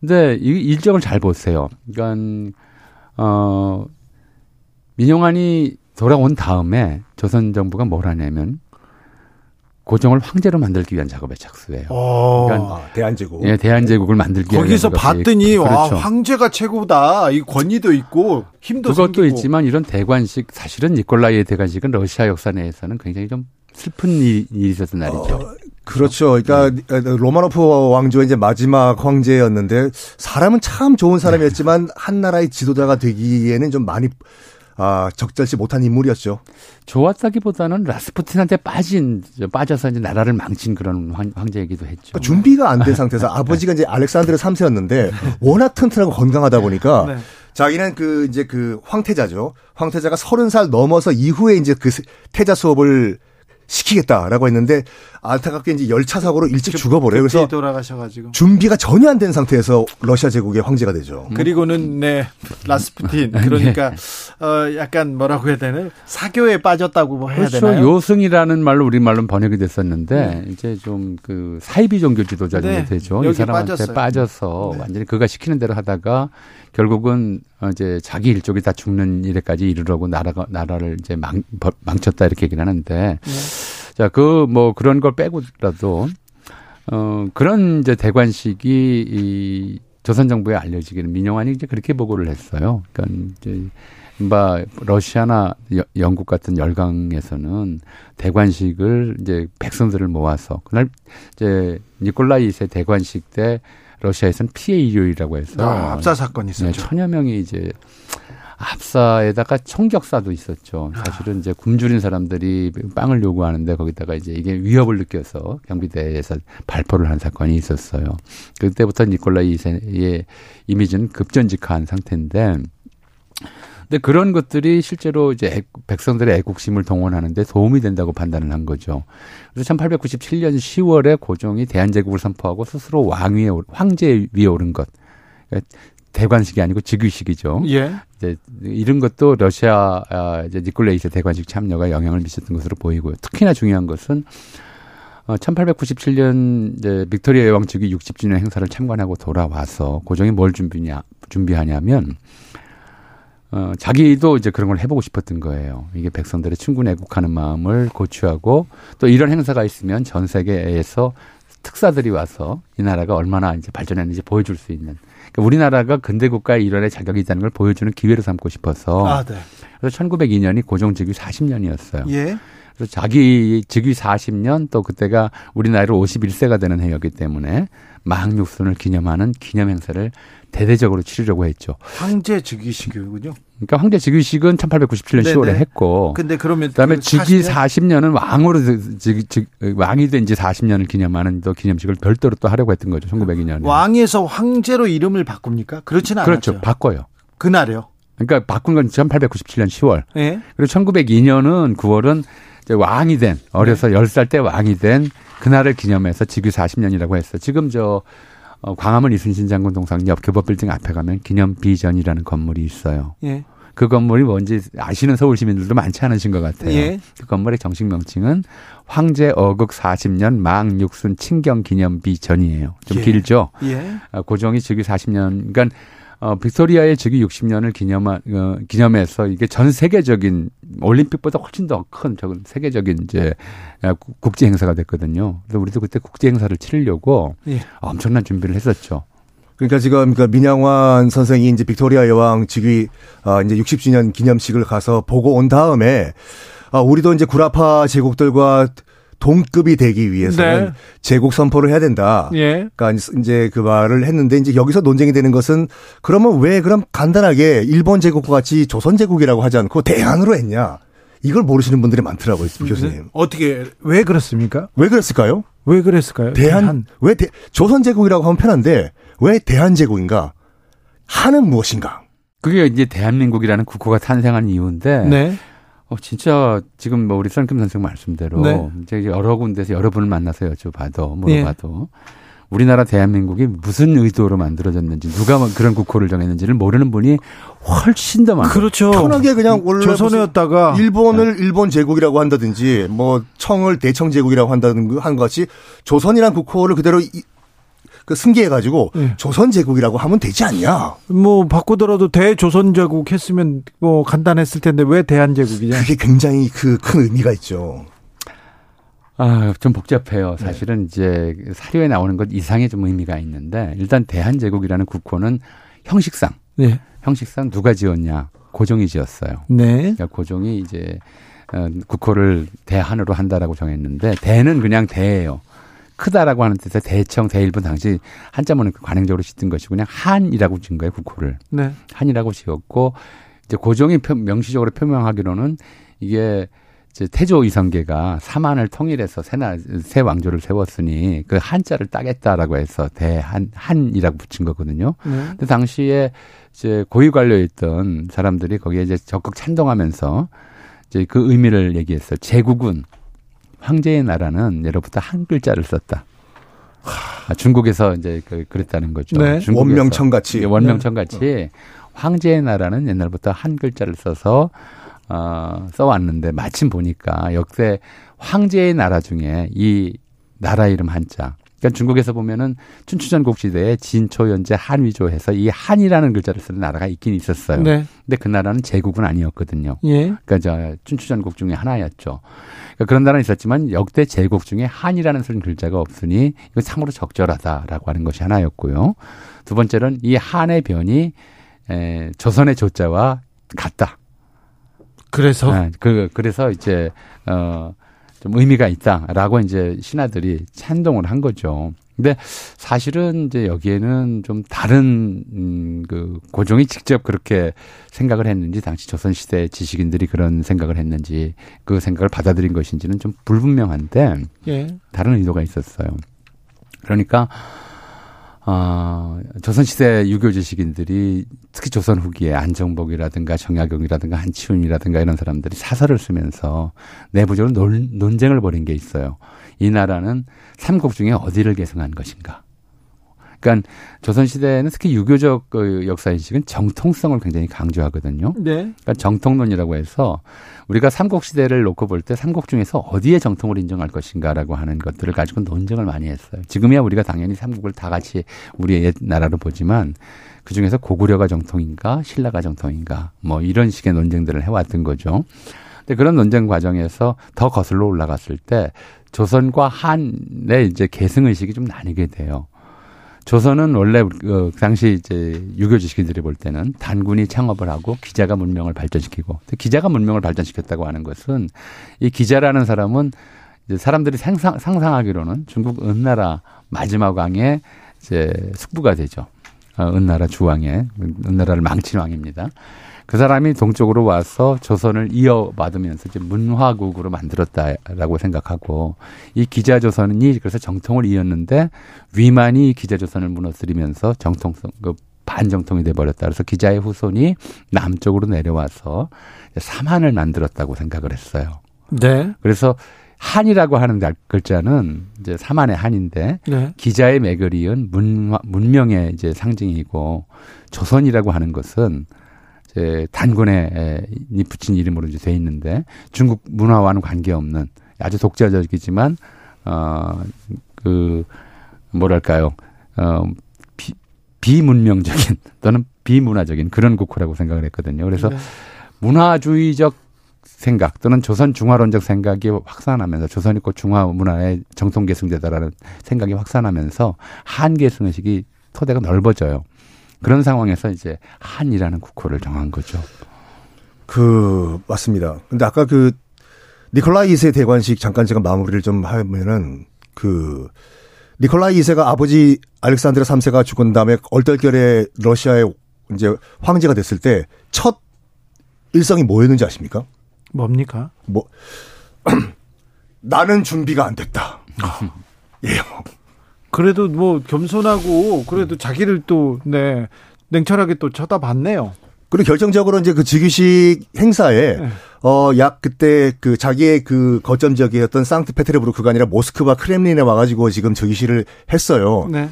근데 이 일정을 잘 보세요. 그러니까 어 민영환이 돌아온 다음에 조선 정부가 뭘 하냐면 고종을 황제로 만들기 위한 작업에 착수해요. 어. 그러니까 아, 대한제국. 예, 대한제국을 만들기 위한 거기서 봤더니 와 그렇죠. 황제가 최고다. 이 권위도 있고 힘도 그것도 생기고. 있지만 이런 대관식 사실은 니콜라이의 대관식은 러시아 역사 내에서는 굉장히 좀 슬픈 일, 일이 있었던 날이죠. 그렇죠. 그러니까 로마노프 왕조의 이제 마지막 황제였는데 사람은 참 좋은 사람이었지만 한 나라의 지도자가 되기에는 좀 많이 아, 적절치 못한 인물이었죠. 좋았다기보다는 라스푸틴한테 빠진 빠져서 이제 나라를 망친 그런 황, 황제이기도 했죠. 그러니까 준비가 안 된 상태에서 아버지가 이제 알렉산드르 3세였는데 워낙 튼튼하고 건강하다 보니까 네. 자기는 그 이제 그 황태자죠. 황태자가 30살 넘어서 이후에 이제 그 태자 수업을 시키겠다라고 했는데 안타깝게 이제 열차 사고로 일찍 죽어버려요. 그래서 돌아가셔가지고. 준비가 전혀 안 된 상태에서 러시아 제국의 황제가 되죠. 그리고는 네 라스푸틴 그러니까 어 약간 뭐라고 해야 되나 사교에 빠졌다고 뭐 해야 그렇죠. 되나요? 요승이라는 말로 우리 말로 번역이 됐었는데 이제 좀 그 사이비 종교 지도자 정도 네. 되죠. 이 여기 사람한테 빠졌어요. 빠져서 네. 완전히 그가 시키는 대로 하다가 결국은 어, 이제 자기 일족이 다 죽는 일에까지 이르려고 나라가 나라를 이제 망, 버- 망쳤다 이렇게 얘기를 하는데 네. 자그 뭐 그런 걸 빼고라도 어 그런 이제 대관식이 이 조선 정부에 알려지기는 민영환이 이제 그렇게 보고를 했어요. 그러니까 이제 뭐 러시아나 여- 영국 같은 열강에서는 대관식을 이제 백성들을 모아서 그날 이제 니콜라이 2세 대관식 때 러시아에서는 피해 일요일이라고 해서 아, 압사 사건이 네, 있었죠. 천여 명이 이제 압사에다가 총격사도 있었죠. 사실은 이제 굶주린 사람들이 빵을 요구하는데 거기다가 이제 이게 위협을 느껴서 경비대에서 발포를 한 사건이 있었어요. 그때부터 니콜라이 2세의 이미지는 급전직하인 상태인데 근데 그런 것들이 실제로 이제 애- 백성들의 애국심을 동원하는데 도움이 된다고 판단을 한 거죠. 그래서 1897년 10월에 고종이 대한제국을 선포하고 스스로 왕위에 올- 황제 위에 오른 것. 그러니까 대관식이 아니고 즉위식이죠. 예. 이제 이런 것도 러시아 아, 이제 니콜라이 2세 대관식 참여가 영향을 미쳤던 것으로 보이고요. 특히나 중요한 것은 어, 1897년 이제 빅토리아 여왕 즉위 60주년 행사를 참관하고 돌아와서 고종이 뭘 준비하냐 준비하냐면 어, 자기도 이제 그런 걸 해보고 싶었던 거예요. 이게 백성들의 충분 애국하는 마음을 고취하고 또 이런 행사가 있으면 전 세계에서 특사들이 와서 이 나라가 얼마나 이제 발전했는지 보여줄 수 있는. 그러니까 우리나라가 근대 국가의 일원의 자격이 있다는 걸 보여주는 기회로 삼고 싶어서. 아, 네. 그래서 1902년이 고종 즉위 40년이었어요. 예. 그래서 자기 즉위 40년 또 그때가 우리 나이로 51세가 되는 해였기 때문에 망육순을 기념하는 기념 행사를 대대적으로 치르려고 했죠. 황제 즉위식이군요. 그러니까 황제 즉위식은 1897년 네네. 10월에 했고 근데 그러면 그다음에 그 즉위 40년? 40년은 왕으로 즉, 즉, 왕이 된 지 40년을 기념하는 또 기념식을 별도로 또 하려고 했던 거죠. 1902년에. 왕에서 황제로 이름을 바꿉니까? 그렇지는 그렇죠. 않았죠. 바꿔요. 그날이요. 그러니까 바꾼 건 1897년 10월. 예. 그리고 1902년은 9월은 이제 왕이 된 어려서 네. 10살 때 왕이 된 그날을 기념해서 즉위 40년이라고 했어요. 지금 저 어, 광화문 이순신 장군 동상 옆 교보 빌딩 앞에 가면 기념비전이라는 건물이 있어요. 예. 그 건물이 뭔지 아시는 서울 시민들도 많지 않으신 것 같아요. 예. 그 건물의 정식 명칭은 황제 어극 40년 망육순 칭경 기념비전이에요. 좀 예. 길죠. 예. 아, 고종이 즉위 40년, 그러니까 어, 빅토리아의 즉위 60년을 기념한 어, 기념해서 이게 전 세계적인 올림픽보다 훨씬 더 큰 적은 세계적인 이제 아, 국- 국제 행사가 됐거든요. 그래서 우리도 그때 국제 행사를 치르려고 예. 엄청난 준비를 했었죠. 그러니까 지금 그 민양환 선생이 이제 빅토리아 여왕 즉위 아 이제 60주년 기념식을 가서 보고 온 다음에 아 우리도 이제 구라파 제국들과 동급이 되기 위해서는 네. 제국 선포를 해야 된다. 예. 그러니까 이제 그 말을 했는데 이제 여기서 논쟁이 되는 것은 그러면 왜 그럼 간단하게 일본 제국과 같이 조선 제국이라고 하지 않고 대한으로 했냐? 이걸 모르시는 분들이 많더라고요, 교수님. 어떻게 왜 그렇습니까? 왜 그랬을까요? 왜 그랬을까요? 대한, 왜 대, 조선 제국이라고 하면 편한데 왜 대한 제국인가? 한은 무엇인가? 그게 이제 대한민국이라는 국호가 탄생한 이유인데 네. 어, 진짜 지금 뭐 우리 선금 선생 말씀대로 네. 이제 여러 군데서 여러 분을 만나서 여쭤봐도 예. 물어봐도 우리나라 대한민국이 무슨 의도로 만들어졌는지 누가 뭐 그런 국호를 정했는지를 모르는 분이 훨씬 더 많아요. 그렇죠. 편하게 그냥 원래 조선이었다가 일본을 일본 제국이라고 한다든지 뭐 청을 대청 제국이라고 한다든지 한 것이 조선이란 국호를 그대로 이- 그 승계해가지고 예. 조선 제국이라고 하면 되지 않냐? 뭐 바꾸더라도 대조선제국 했으면 뭐 간단했을 텐데 왜 대한제국이냐? 그게 굉장히 그 큰 의미가 있죠. 아, 좀 복잡해요. 사실은 이제 사료에 나오는 것 이상의 좀 의미가 있는데 일단 대한제국이라는 국호는 형식상 네. 형식상 누가 지었냐? 고종이 지었어요. 네. 그러니까 고종이 이제 어, 국호를 대한으로 한다라고 정했는데 대는 그냥 대예요. 크다라고 하는 뜻의 대청 대일본 당시 한자문을 관행적으로 짓던 것이 그냥 한이라고 지은 거예요 국호를 네. 한이라고 지었고 이제 고종이 표- 명시적으로 표명하기로는 이게 이제 태조 이성계가 사만을 통일해서 새나 새 왕조를 세웠으니 그 한자를 따겠다라고 해서 대한 한이라고 붙인 거거든요. 네. 근데 당시에 이제 고위 관료에 있던 사람들이 거기에 이제 적극 찬동하면서 이제 그 의미를 얘기했어요. 제국은 황제의 나라는 예로부터 한 글자를 썼다. 아, 중국에서 이제 그- 그랬다는 거죠. 네. 원명청 같이. 예, 원명청 같이 황제의 나라는 옛날부터 한 글자를 써서 어, 써왔는데 마침 보니까 역대 황제의 나라 중에 이 나라 이름 한자. 그러니까 중국에서 보면은 춘추전국 시대에 진초 연제 한위조 해서 이 한이라는 글자를 쓰는 나라가 있긴 있었어요. 네. 근데 그 나라는 제국은 아니었거든요. 예. 그러니까 저 춘추전국 중에 하나였죠. 그러니까 그런 나라는 있었지만 역대 제국 중에 한이라는 쓰는 글자가 없으니 이거 참으로 적절하다라고 하는 것이 하나였고요. 두 번째는 이 한의 변이 에, 조선의 조자와 같다. 그래서 아, 그 그래서 이제 어 좀 의미가 있다라고 이제 신하들이 찬동을 한 거죠. 근데 사실은 이제 여기에는 좀 다른 음그 고종이 직접 그렇게 생각을 했는지 당시 조선 시대 지식인들이 그런 생각을 했는지 그 생각을 받아들인 것인지는 좀 불분명한데 예. 다른 의도가 있었어요. 그러니까 어, 조선시대 유교 지식인들이 특히 조선 후기에 안정복이라든가 정약용이라든가 한치훈이라든가 이런 사람들이 사설을 쓰면서 내부적으로 논, 논쟁을 벌인 게 있어요. 이 나라는 삼국 중에 어디를 계승한 것인가. 그러니까 조선 시대에는 특히 유교적 그 역사 인식은 정통성을 굉장히 강조하거든요. 네. 그러니까 정통론이라고 해서 우리가 삼국 시대를 놓고 볼 때 삼국 중에서 어디에 정통을 인정할 것인가라고 하는 것들을 가지고 논쟁을 많이 했어요. 지금이야 우리가 당연히 삼국을 다 같이 우리의 옛 나라로 보지만 그 중에서 고구려가 정통인가 신라가 정통인가 뭐 이런 식의 논쟁들을 해왔던 거죠. 근데 그런 논쟁 과정에서 더 거슬러 올라갔을 때 조선과 한의 이제 계승 의식이 좀 나뉘게 돼요. 조선은 원래 그 당시 이제 유교 지식인들이 볼 때는 단군이 창업을 하고 기자가 문명을 발전시키고 기자가 문명을 발전시켰다고 하는 것은 이 기자라는 사람은 이제 사람들이 상상, 상상하기로는 중국 은나라 마지막 왕의 이제 숙부가 되죠. 어, 은나라 주왕의 은나라를 망친 왕입니다. 그 사람이 동쪽으로 와서 조선을 이어받으면서 이제 문화국으로 만들었다라고 생각하고 이 기자조선이 그래서 정통을 이었는데 위만이 이 기자조선을 무너뜨리면서 정통성 그 반정통이 돼버렸다. 그래서 기자의 후손이 남쪽으로 내려와서 삼한을 만들었다고 생각을 했어요. 네. 그래서 한이라고 하는 글자는 이제 삼한의 한인데 네. 기자의 맥을 이은 문화, 문명의 이제 상징이고 조선이라고 하는 것은 이제 단군에 이 붙인 이름으로 이제 돼 있는데 중국 문화와는 관계없는 아주 독자적이지만 어그 뭐랄까요 어 비, 비문명적인 또는 비문화적인 그런 국호라고 생각을 했거든요. 그래서 네. 문화주의적 생각 또는 조선 중화론적 생각이 확산하면서 조선이 곧 중화 문화의 정통 계승제다라는 생각이 확산하면서 한 계승 의식이 토대가 넓어져요. 그런 상황에서 이제 한이라는 국호를 정한 거죠. 그 맞습니다. 근데 아까 그 니콜라이 2세 대관식 잠깐 제가 마무리를 좀 하면은 그 니콜라이 2세가 아버지 알렉산드라 3세가 죽은 다음에 얼떨결에 러시아의 이제 황제가 됐을 때 첫 일성이 뭐였는지 아십니까? 뭡니까? 뭐 나는 준비가 안 됐다. 예요. 그래도 뭐 겸손하고 그래도 자기를 또 네. 냉철하게 또 쳐다봤네요. 그리고 결정적으로 이제 그 즉위식 행사에 네. 어약 그때 그 자기의 그 거점 지역이었던 상트페테르부르크가 아니라 모스크바 크렘린에 와가지고 지금 즉위식을 했어요. 네.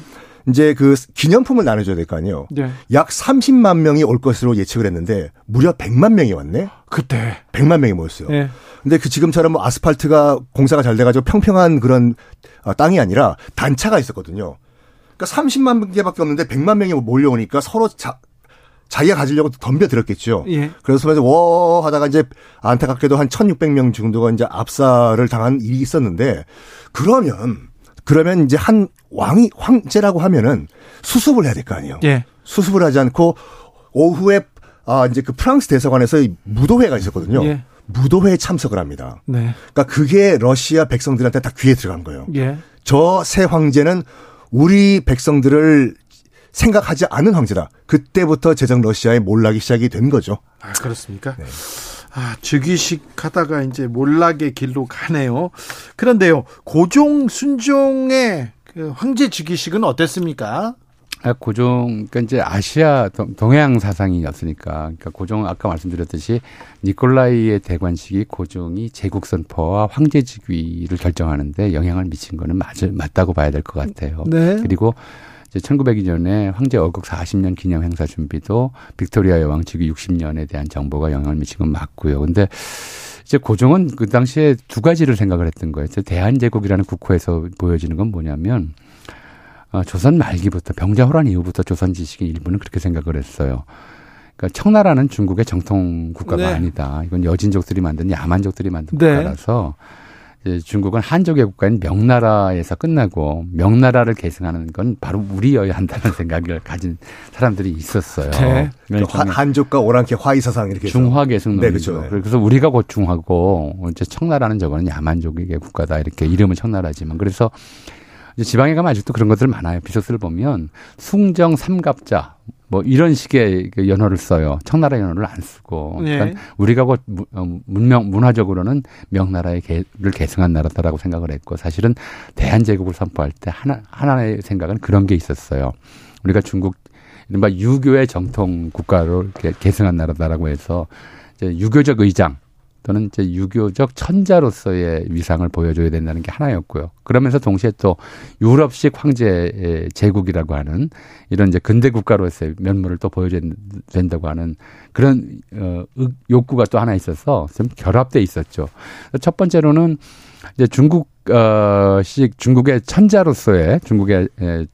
이제 그 기념품을 나눠줘야 될 거 아니에요. 네. 약 30만 명이 올 것으로 예측을 했는데 무려 100만 명이 왔네. 그때. 100만 명이 모였어요. 네. 근데 그 지금처럼 뭐 아스팔트가 공사가 잘 돼가지고 평평한 그런 아, 땅이 아니라 단차가 있었거든요. 그러니까 30만 개밖에 없는데 100만 명이 몰려오니까 서로 자, 자기가 가지려고 덤벼들었겠죠. 예. 그래서 그래서 워 하다가 이제 안타깝게도 한 1,600명 정도가 이제 압사를 당한 일이 있었는데 그러면 그러면 이제 한 왕이 황제라고 하면은 수습을 해야 될 거 아니에요. 예. 수습을 하지 않고 오후에 아 이제 그 프랑스 대사관에서 이 무도회가 있었거든요. 예. 무도회에 참석을 합니다. 네. 그러니까 그게 러시아 백성들한테 다 귀에 들어간 거예요. 예. 저새 황제는 우리 백성들을 생각하지 않은 황제다. 그때부터 제정 러시아에 몰락이 시작이 된 거죠. 아, 그렇습니까? 아, 즉위식 하다가 이제 몰락의 길로 가네요. 그런데요, 고종, 순종의 그 황제 즉위식은 어땠습니까? 아, 고종, 그러니까 이제 아시아 동- 동해양 사상이었으니까, 그러니까 고종 아까 말씀드렸듯이 니콜라이의 대관식이 고종이 제국 선포와 황제 즉위를 결정하는데 영향을 미친 거는 맞, 맞다고 봐야 될 것 같아요. 네. 그리고 이제 1902년에 황제 어국 40년 기념 행사 준비도 빅토리아 여왕 즉위 60년에 대한 정보가 영향을 미친 건 맞고요. 근데 이제 고종은 그 당시에 두 가지를 생각을 했던 거예요. 저 대한제국이라는 국호에서 보여지는 건 뭐냐면 어, 조선 말기부터 병자호란 이후부터 조선 지식인 일부는 그렇게 생각을 했어요. 그러니까 청나라는 중국의 정통 국가가 네. 아니다. 이건 여진족들이 만든 야만족들이 만든 네. 국가라서 중국은 한족의 국가인 명나라에서 끝나고 명나라를 계승하는 건 바로 우리여야 한다는 생각을 가진 사람들이 있었어요. 네. 그러니까 한- 한족과 오랑캐 화이사상 이렇게. 중화 계승론이죠. 네, 그렇죠. 네. 그래서 우리가 곧 중화고 이제 청나라는 저거는 야만족의 국가다 이렇게 이름은 청나라지만 그래서 이제 지방에 가면 아직도 그런 것들 많아요. 비서스를 보면 숭정 삼갑자 뭐 이런 식의 그 연어를 써요. 청나라 연어를 안 쓰고. 예. 그러니까 우리가 곧 무- 어, 문명 문화적으로는 명나라의 개를 계승한 나라다라고 생각을 했고 사실은 대한제국을 선포할 때 하나 하나의 생각은 그런 게 있었어요. 우리가 중국 이른바 유교의 정통 국가로 계승한 나라다라고 해서 이제 유교적 의장 또는 이제 유교적 천자로서의 위상을 보여줘야 된다는 게 하나였고요. 그러면서 동시에 또 유럽식 황제 제국이라고 하는 이런 이제 근대 국가로서의 면모를 또 보여줘야 된다고 하는 그런 어 의- 욕구가 또 하나 있어서 좀 결합돼 있었죠. 첫 번째로는 이제 중국 어식 중국의 천자로서의 중국의 에,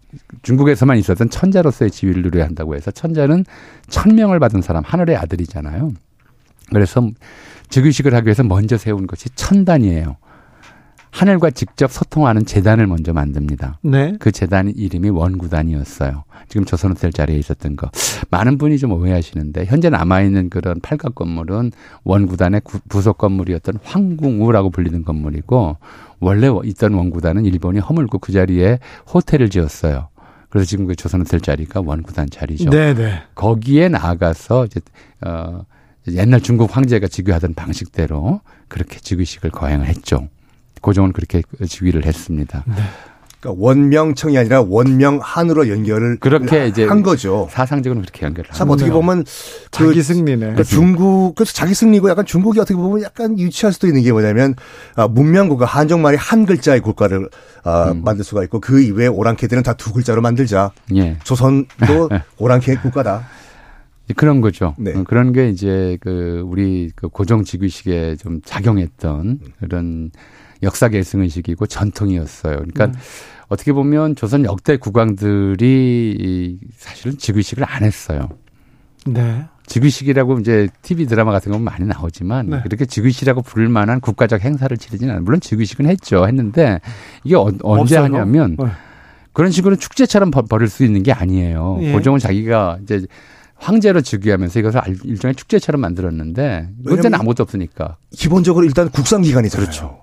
중국에서만 있었던 천자로서의 지위를 누려야 한다고 해서 천자는 천명을 받은 사람 하늘의 아들이잖아요. 그래서 즉위식을 하기 위해서 먼저 세운 것이 천단이에요. 하늘과 직접 소통하는 재단을 먼저 만듭니다. 네. 그 재단 이름이 원구단이었어요. 지금 조선호텔 자리에 있었던 거. 많은 분이 좀 오해하시는데 현재 남아있는 그런 팔각 건물은 원구단의 구- 부속 건물이었던 황궁우라고 불리는 건물이고 원래 있던 원구단은 일본이 허물고 그 자리에 호텔을 지었어요. 그래서 지금 그 조선호텔 자리가 원구단 자리죠. 네, 네. 거기에 나아가서 이제 어 옛날 중국 황제가 즉위하던 방식대로 그렇게 즉위식을 거행을 했죠. 고종은 그렇게 즉위를 했습니다. 그러니까 원명청이 아니라 원명한으로 연결을 그렇게 이제 한 거죠. 사상적으로 그렇게 연결을 참 합니다. 어떻게 보면 자기 그 승리네. 그러니까 중국 그래서 자기 승리고 약간 중국이 어떻게 보면 약간 유치할 수도 있는 게 뭐냐면 아, 문명국가 한정말이 한 글자의 국가를 아, 음. 만들 수가 있고 그 이외에 오랑캐들은 다 두 글자로 만들자. 예. 조선도 오랑캐 국가다. 그런 거죠. 네. 어, 그런 게 이제 그 우리 그 고정 즉위식에 좀 작용했던 그런 역사 계승 의식이고 전통이었어요. 그러니까 음. 어떻게 보면 조선 역대 국왕들이 이 사실은 즉위식을 안 했어요. 네. 즉위식이라고 이제 TV 드라마 같은 건 많이 나오지만 네. 그렇게 즉위식이라고 부를 만한 국가적 행사를 치르지는 않아요. 물론 즉위식은 했죠. 했는데 이게 어, 언제 없어요? 하냐면 네. 그런 식으로 축제처럼 버- 벌일 수 있는 게 아니에요. 예. 고종은 자기가 이제 황제로 즉위하면서 이것을 알- 일종의 축제처럼 만들었는데 그때는 아무것도 없으니까 기본적으로 일단 국상 기간이잖아요. 그렇죠.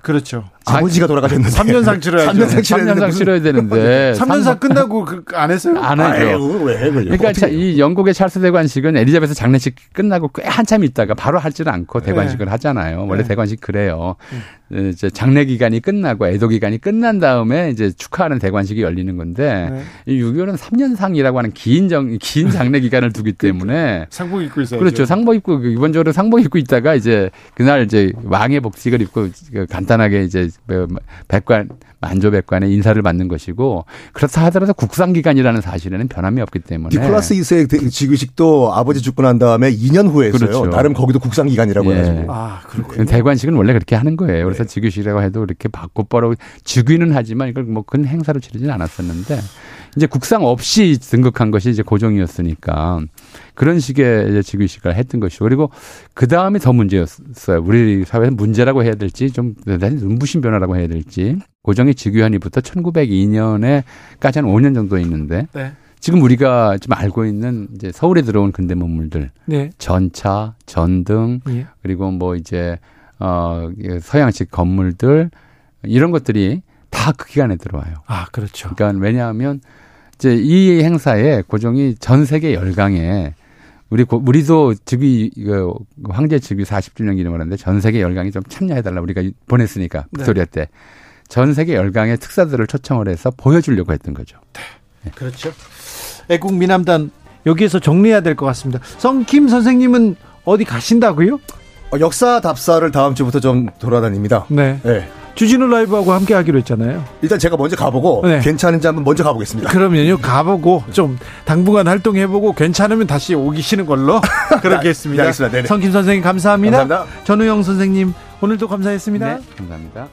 그렇죠. 아버지가 돌아가셨는데 3년상 치러야죠. 3년상 치러야 3년상 되는데 치러야 되는데 3년상 끝나고 그 안 했어요? 안 하죠. 아유, 왜? 그러니까 해요? 이 영국의 찰스 대관식은 에리자베스 장례식 끝나고 꽤 한참 있다가 바로 하지는 않고 대관식을 하잖아요. 원래 네. 대관식 그래요. 어, 이제 장례 기간이 끝나고 애도 기간이 끝난 다음에 이제 축하하는 대관식이 열리는 건데 네. 이 유교는 3년상이라고 하는 긴 정, 긴 장례 기간을 두기 때문에 상복 입고 있어요. 그렇죠. 상복 입고 기본적으로 상복 입고 있다가 이제 그날 이제 왕의 복식을 입고 그 간단하게 이제 뭐 백관 만조 백관의 인사를 받는 것이고 그렇다 하더라도 국상 기간이라는 사실에는 변함이 없기 때문에 니콜라스 2세의 즉위식도 아버지 죽고 난 다음에 2년 후에 했어요. 그렇죠. 나름 거기도 국상 기간이라고 예. 해가지고. 아, 그렇군요. 대관식은 원래 그렇게 하는 거예요. 그래서 즉위식이라고 해도 이렇게 받고빠라고 즉위는 하지만 이걸 뭐 큰 행사로 치르지는 않았었는데 이제 국상 없이 등극한 것이 이제 고종이었으니까 그런 식의 이제 즉위식을 했던 것이고 그리고 그 다음에 더 문제였어요. 우리 사회에서 문제라고 해야 될지 좀 대단히 눈부신 변화라고 해야 될지 고종이 즉위한 이부터 1902년에까지 한 5년 정도 있는데 네. 지금 우리가 지금 알고 있는 이제 서울에 들어온 근대 문물들 네. 전차, 전등 예. 그리고 뭐 이제 어 서양식 건물들 이런 것들이 다 그 기간에 들어와요. 아, 그렇죠. 그러니까 왜냐하면 이제 이 행사에 고종이 전 세계 열강에 우리 고, 우리도 즉위 이거 황제 즉위 40주년 기념을 하는데 전 세계 열강이 좀 참여해 달라 우리가 보냈으니까 네. 빅토리아 때. 전 세계 열강의 특사들을 초청을 해서 보여주려고 했던 거죠. 그렇죠. 애국 미남단 여기에서 정리해야 될 것 같습니다. 성김 선생님은 어디 가신다고요? 어, 역사 답사를 다음 주부터 좀 돌아다닙니다. 네. 네. 주진우 라이브하고 함께 하기로 했잖아요. 일단 제가 먼저 가보고 네. 괜찮은지 한번 먼저 가보겠습니다. 그러면요 가보고 좀 당분간 활동해보고 괜찮으면 다시 오기시는 걸로 그렇게 했습니다. 네, 알겠습니다. 네네. 성김 선생님 감사합니다. 감사합니다. 전우영 선생님 오늘도 감사했습니다. 네, 감사합니다.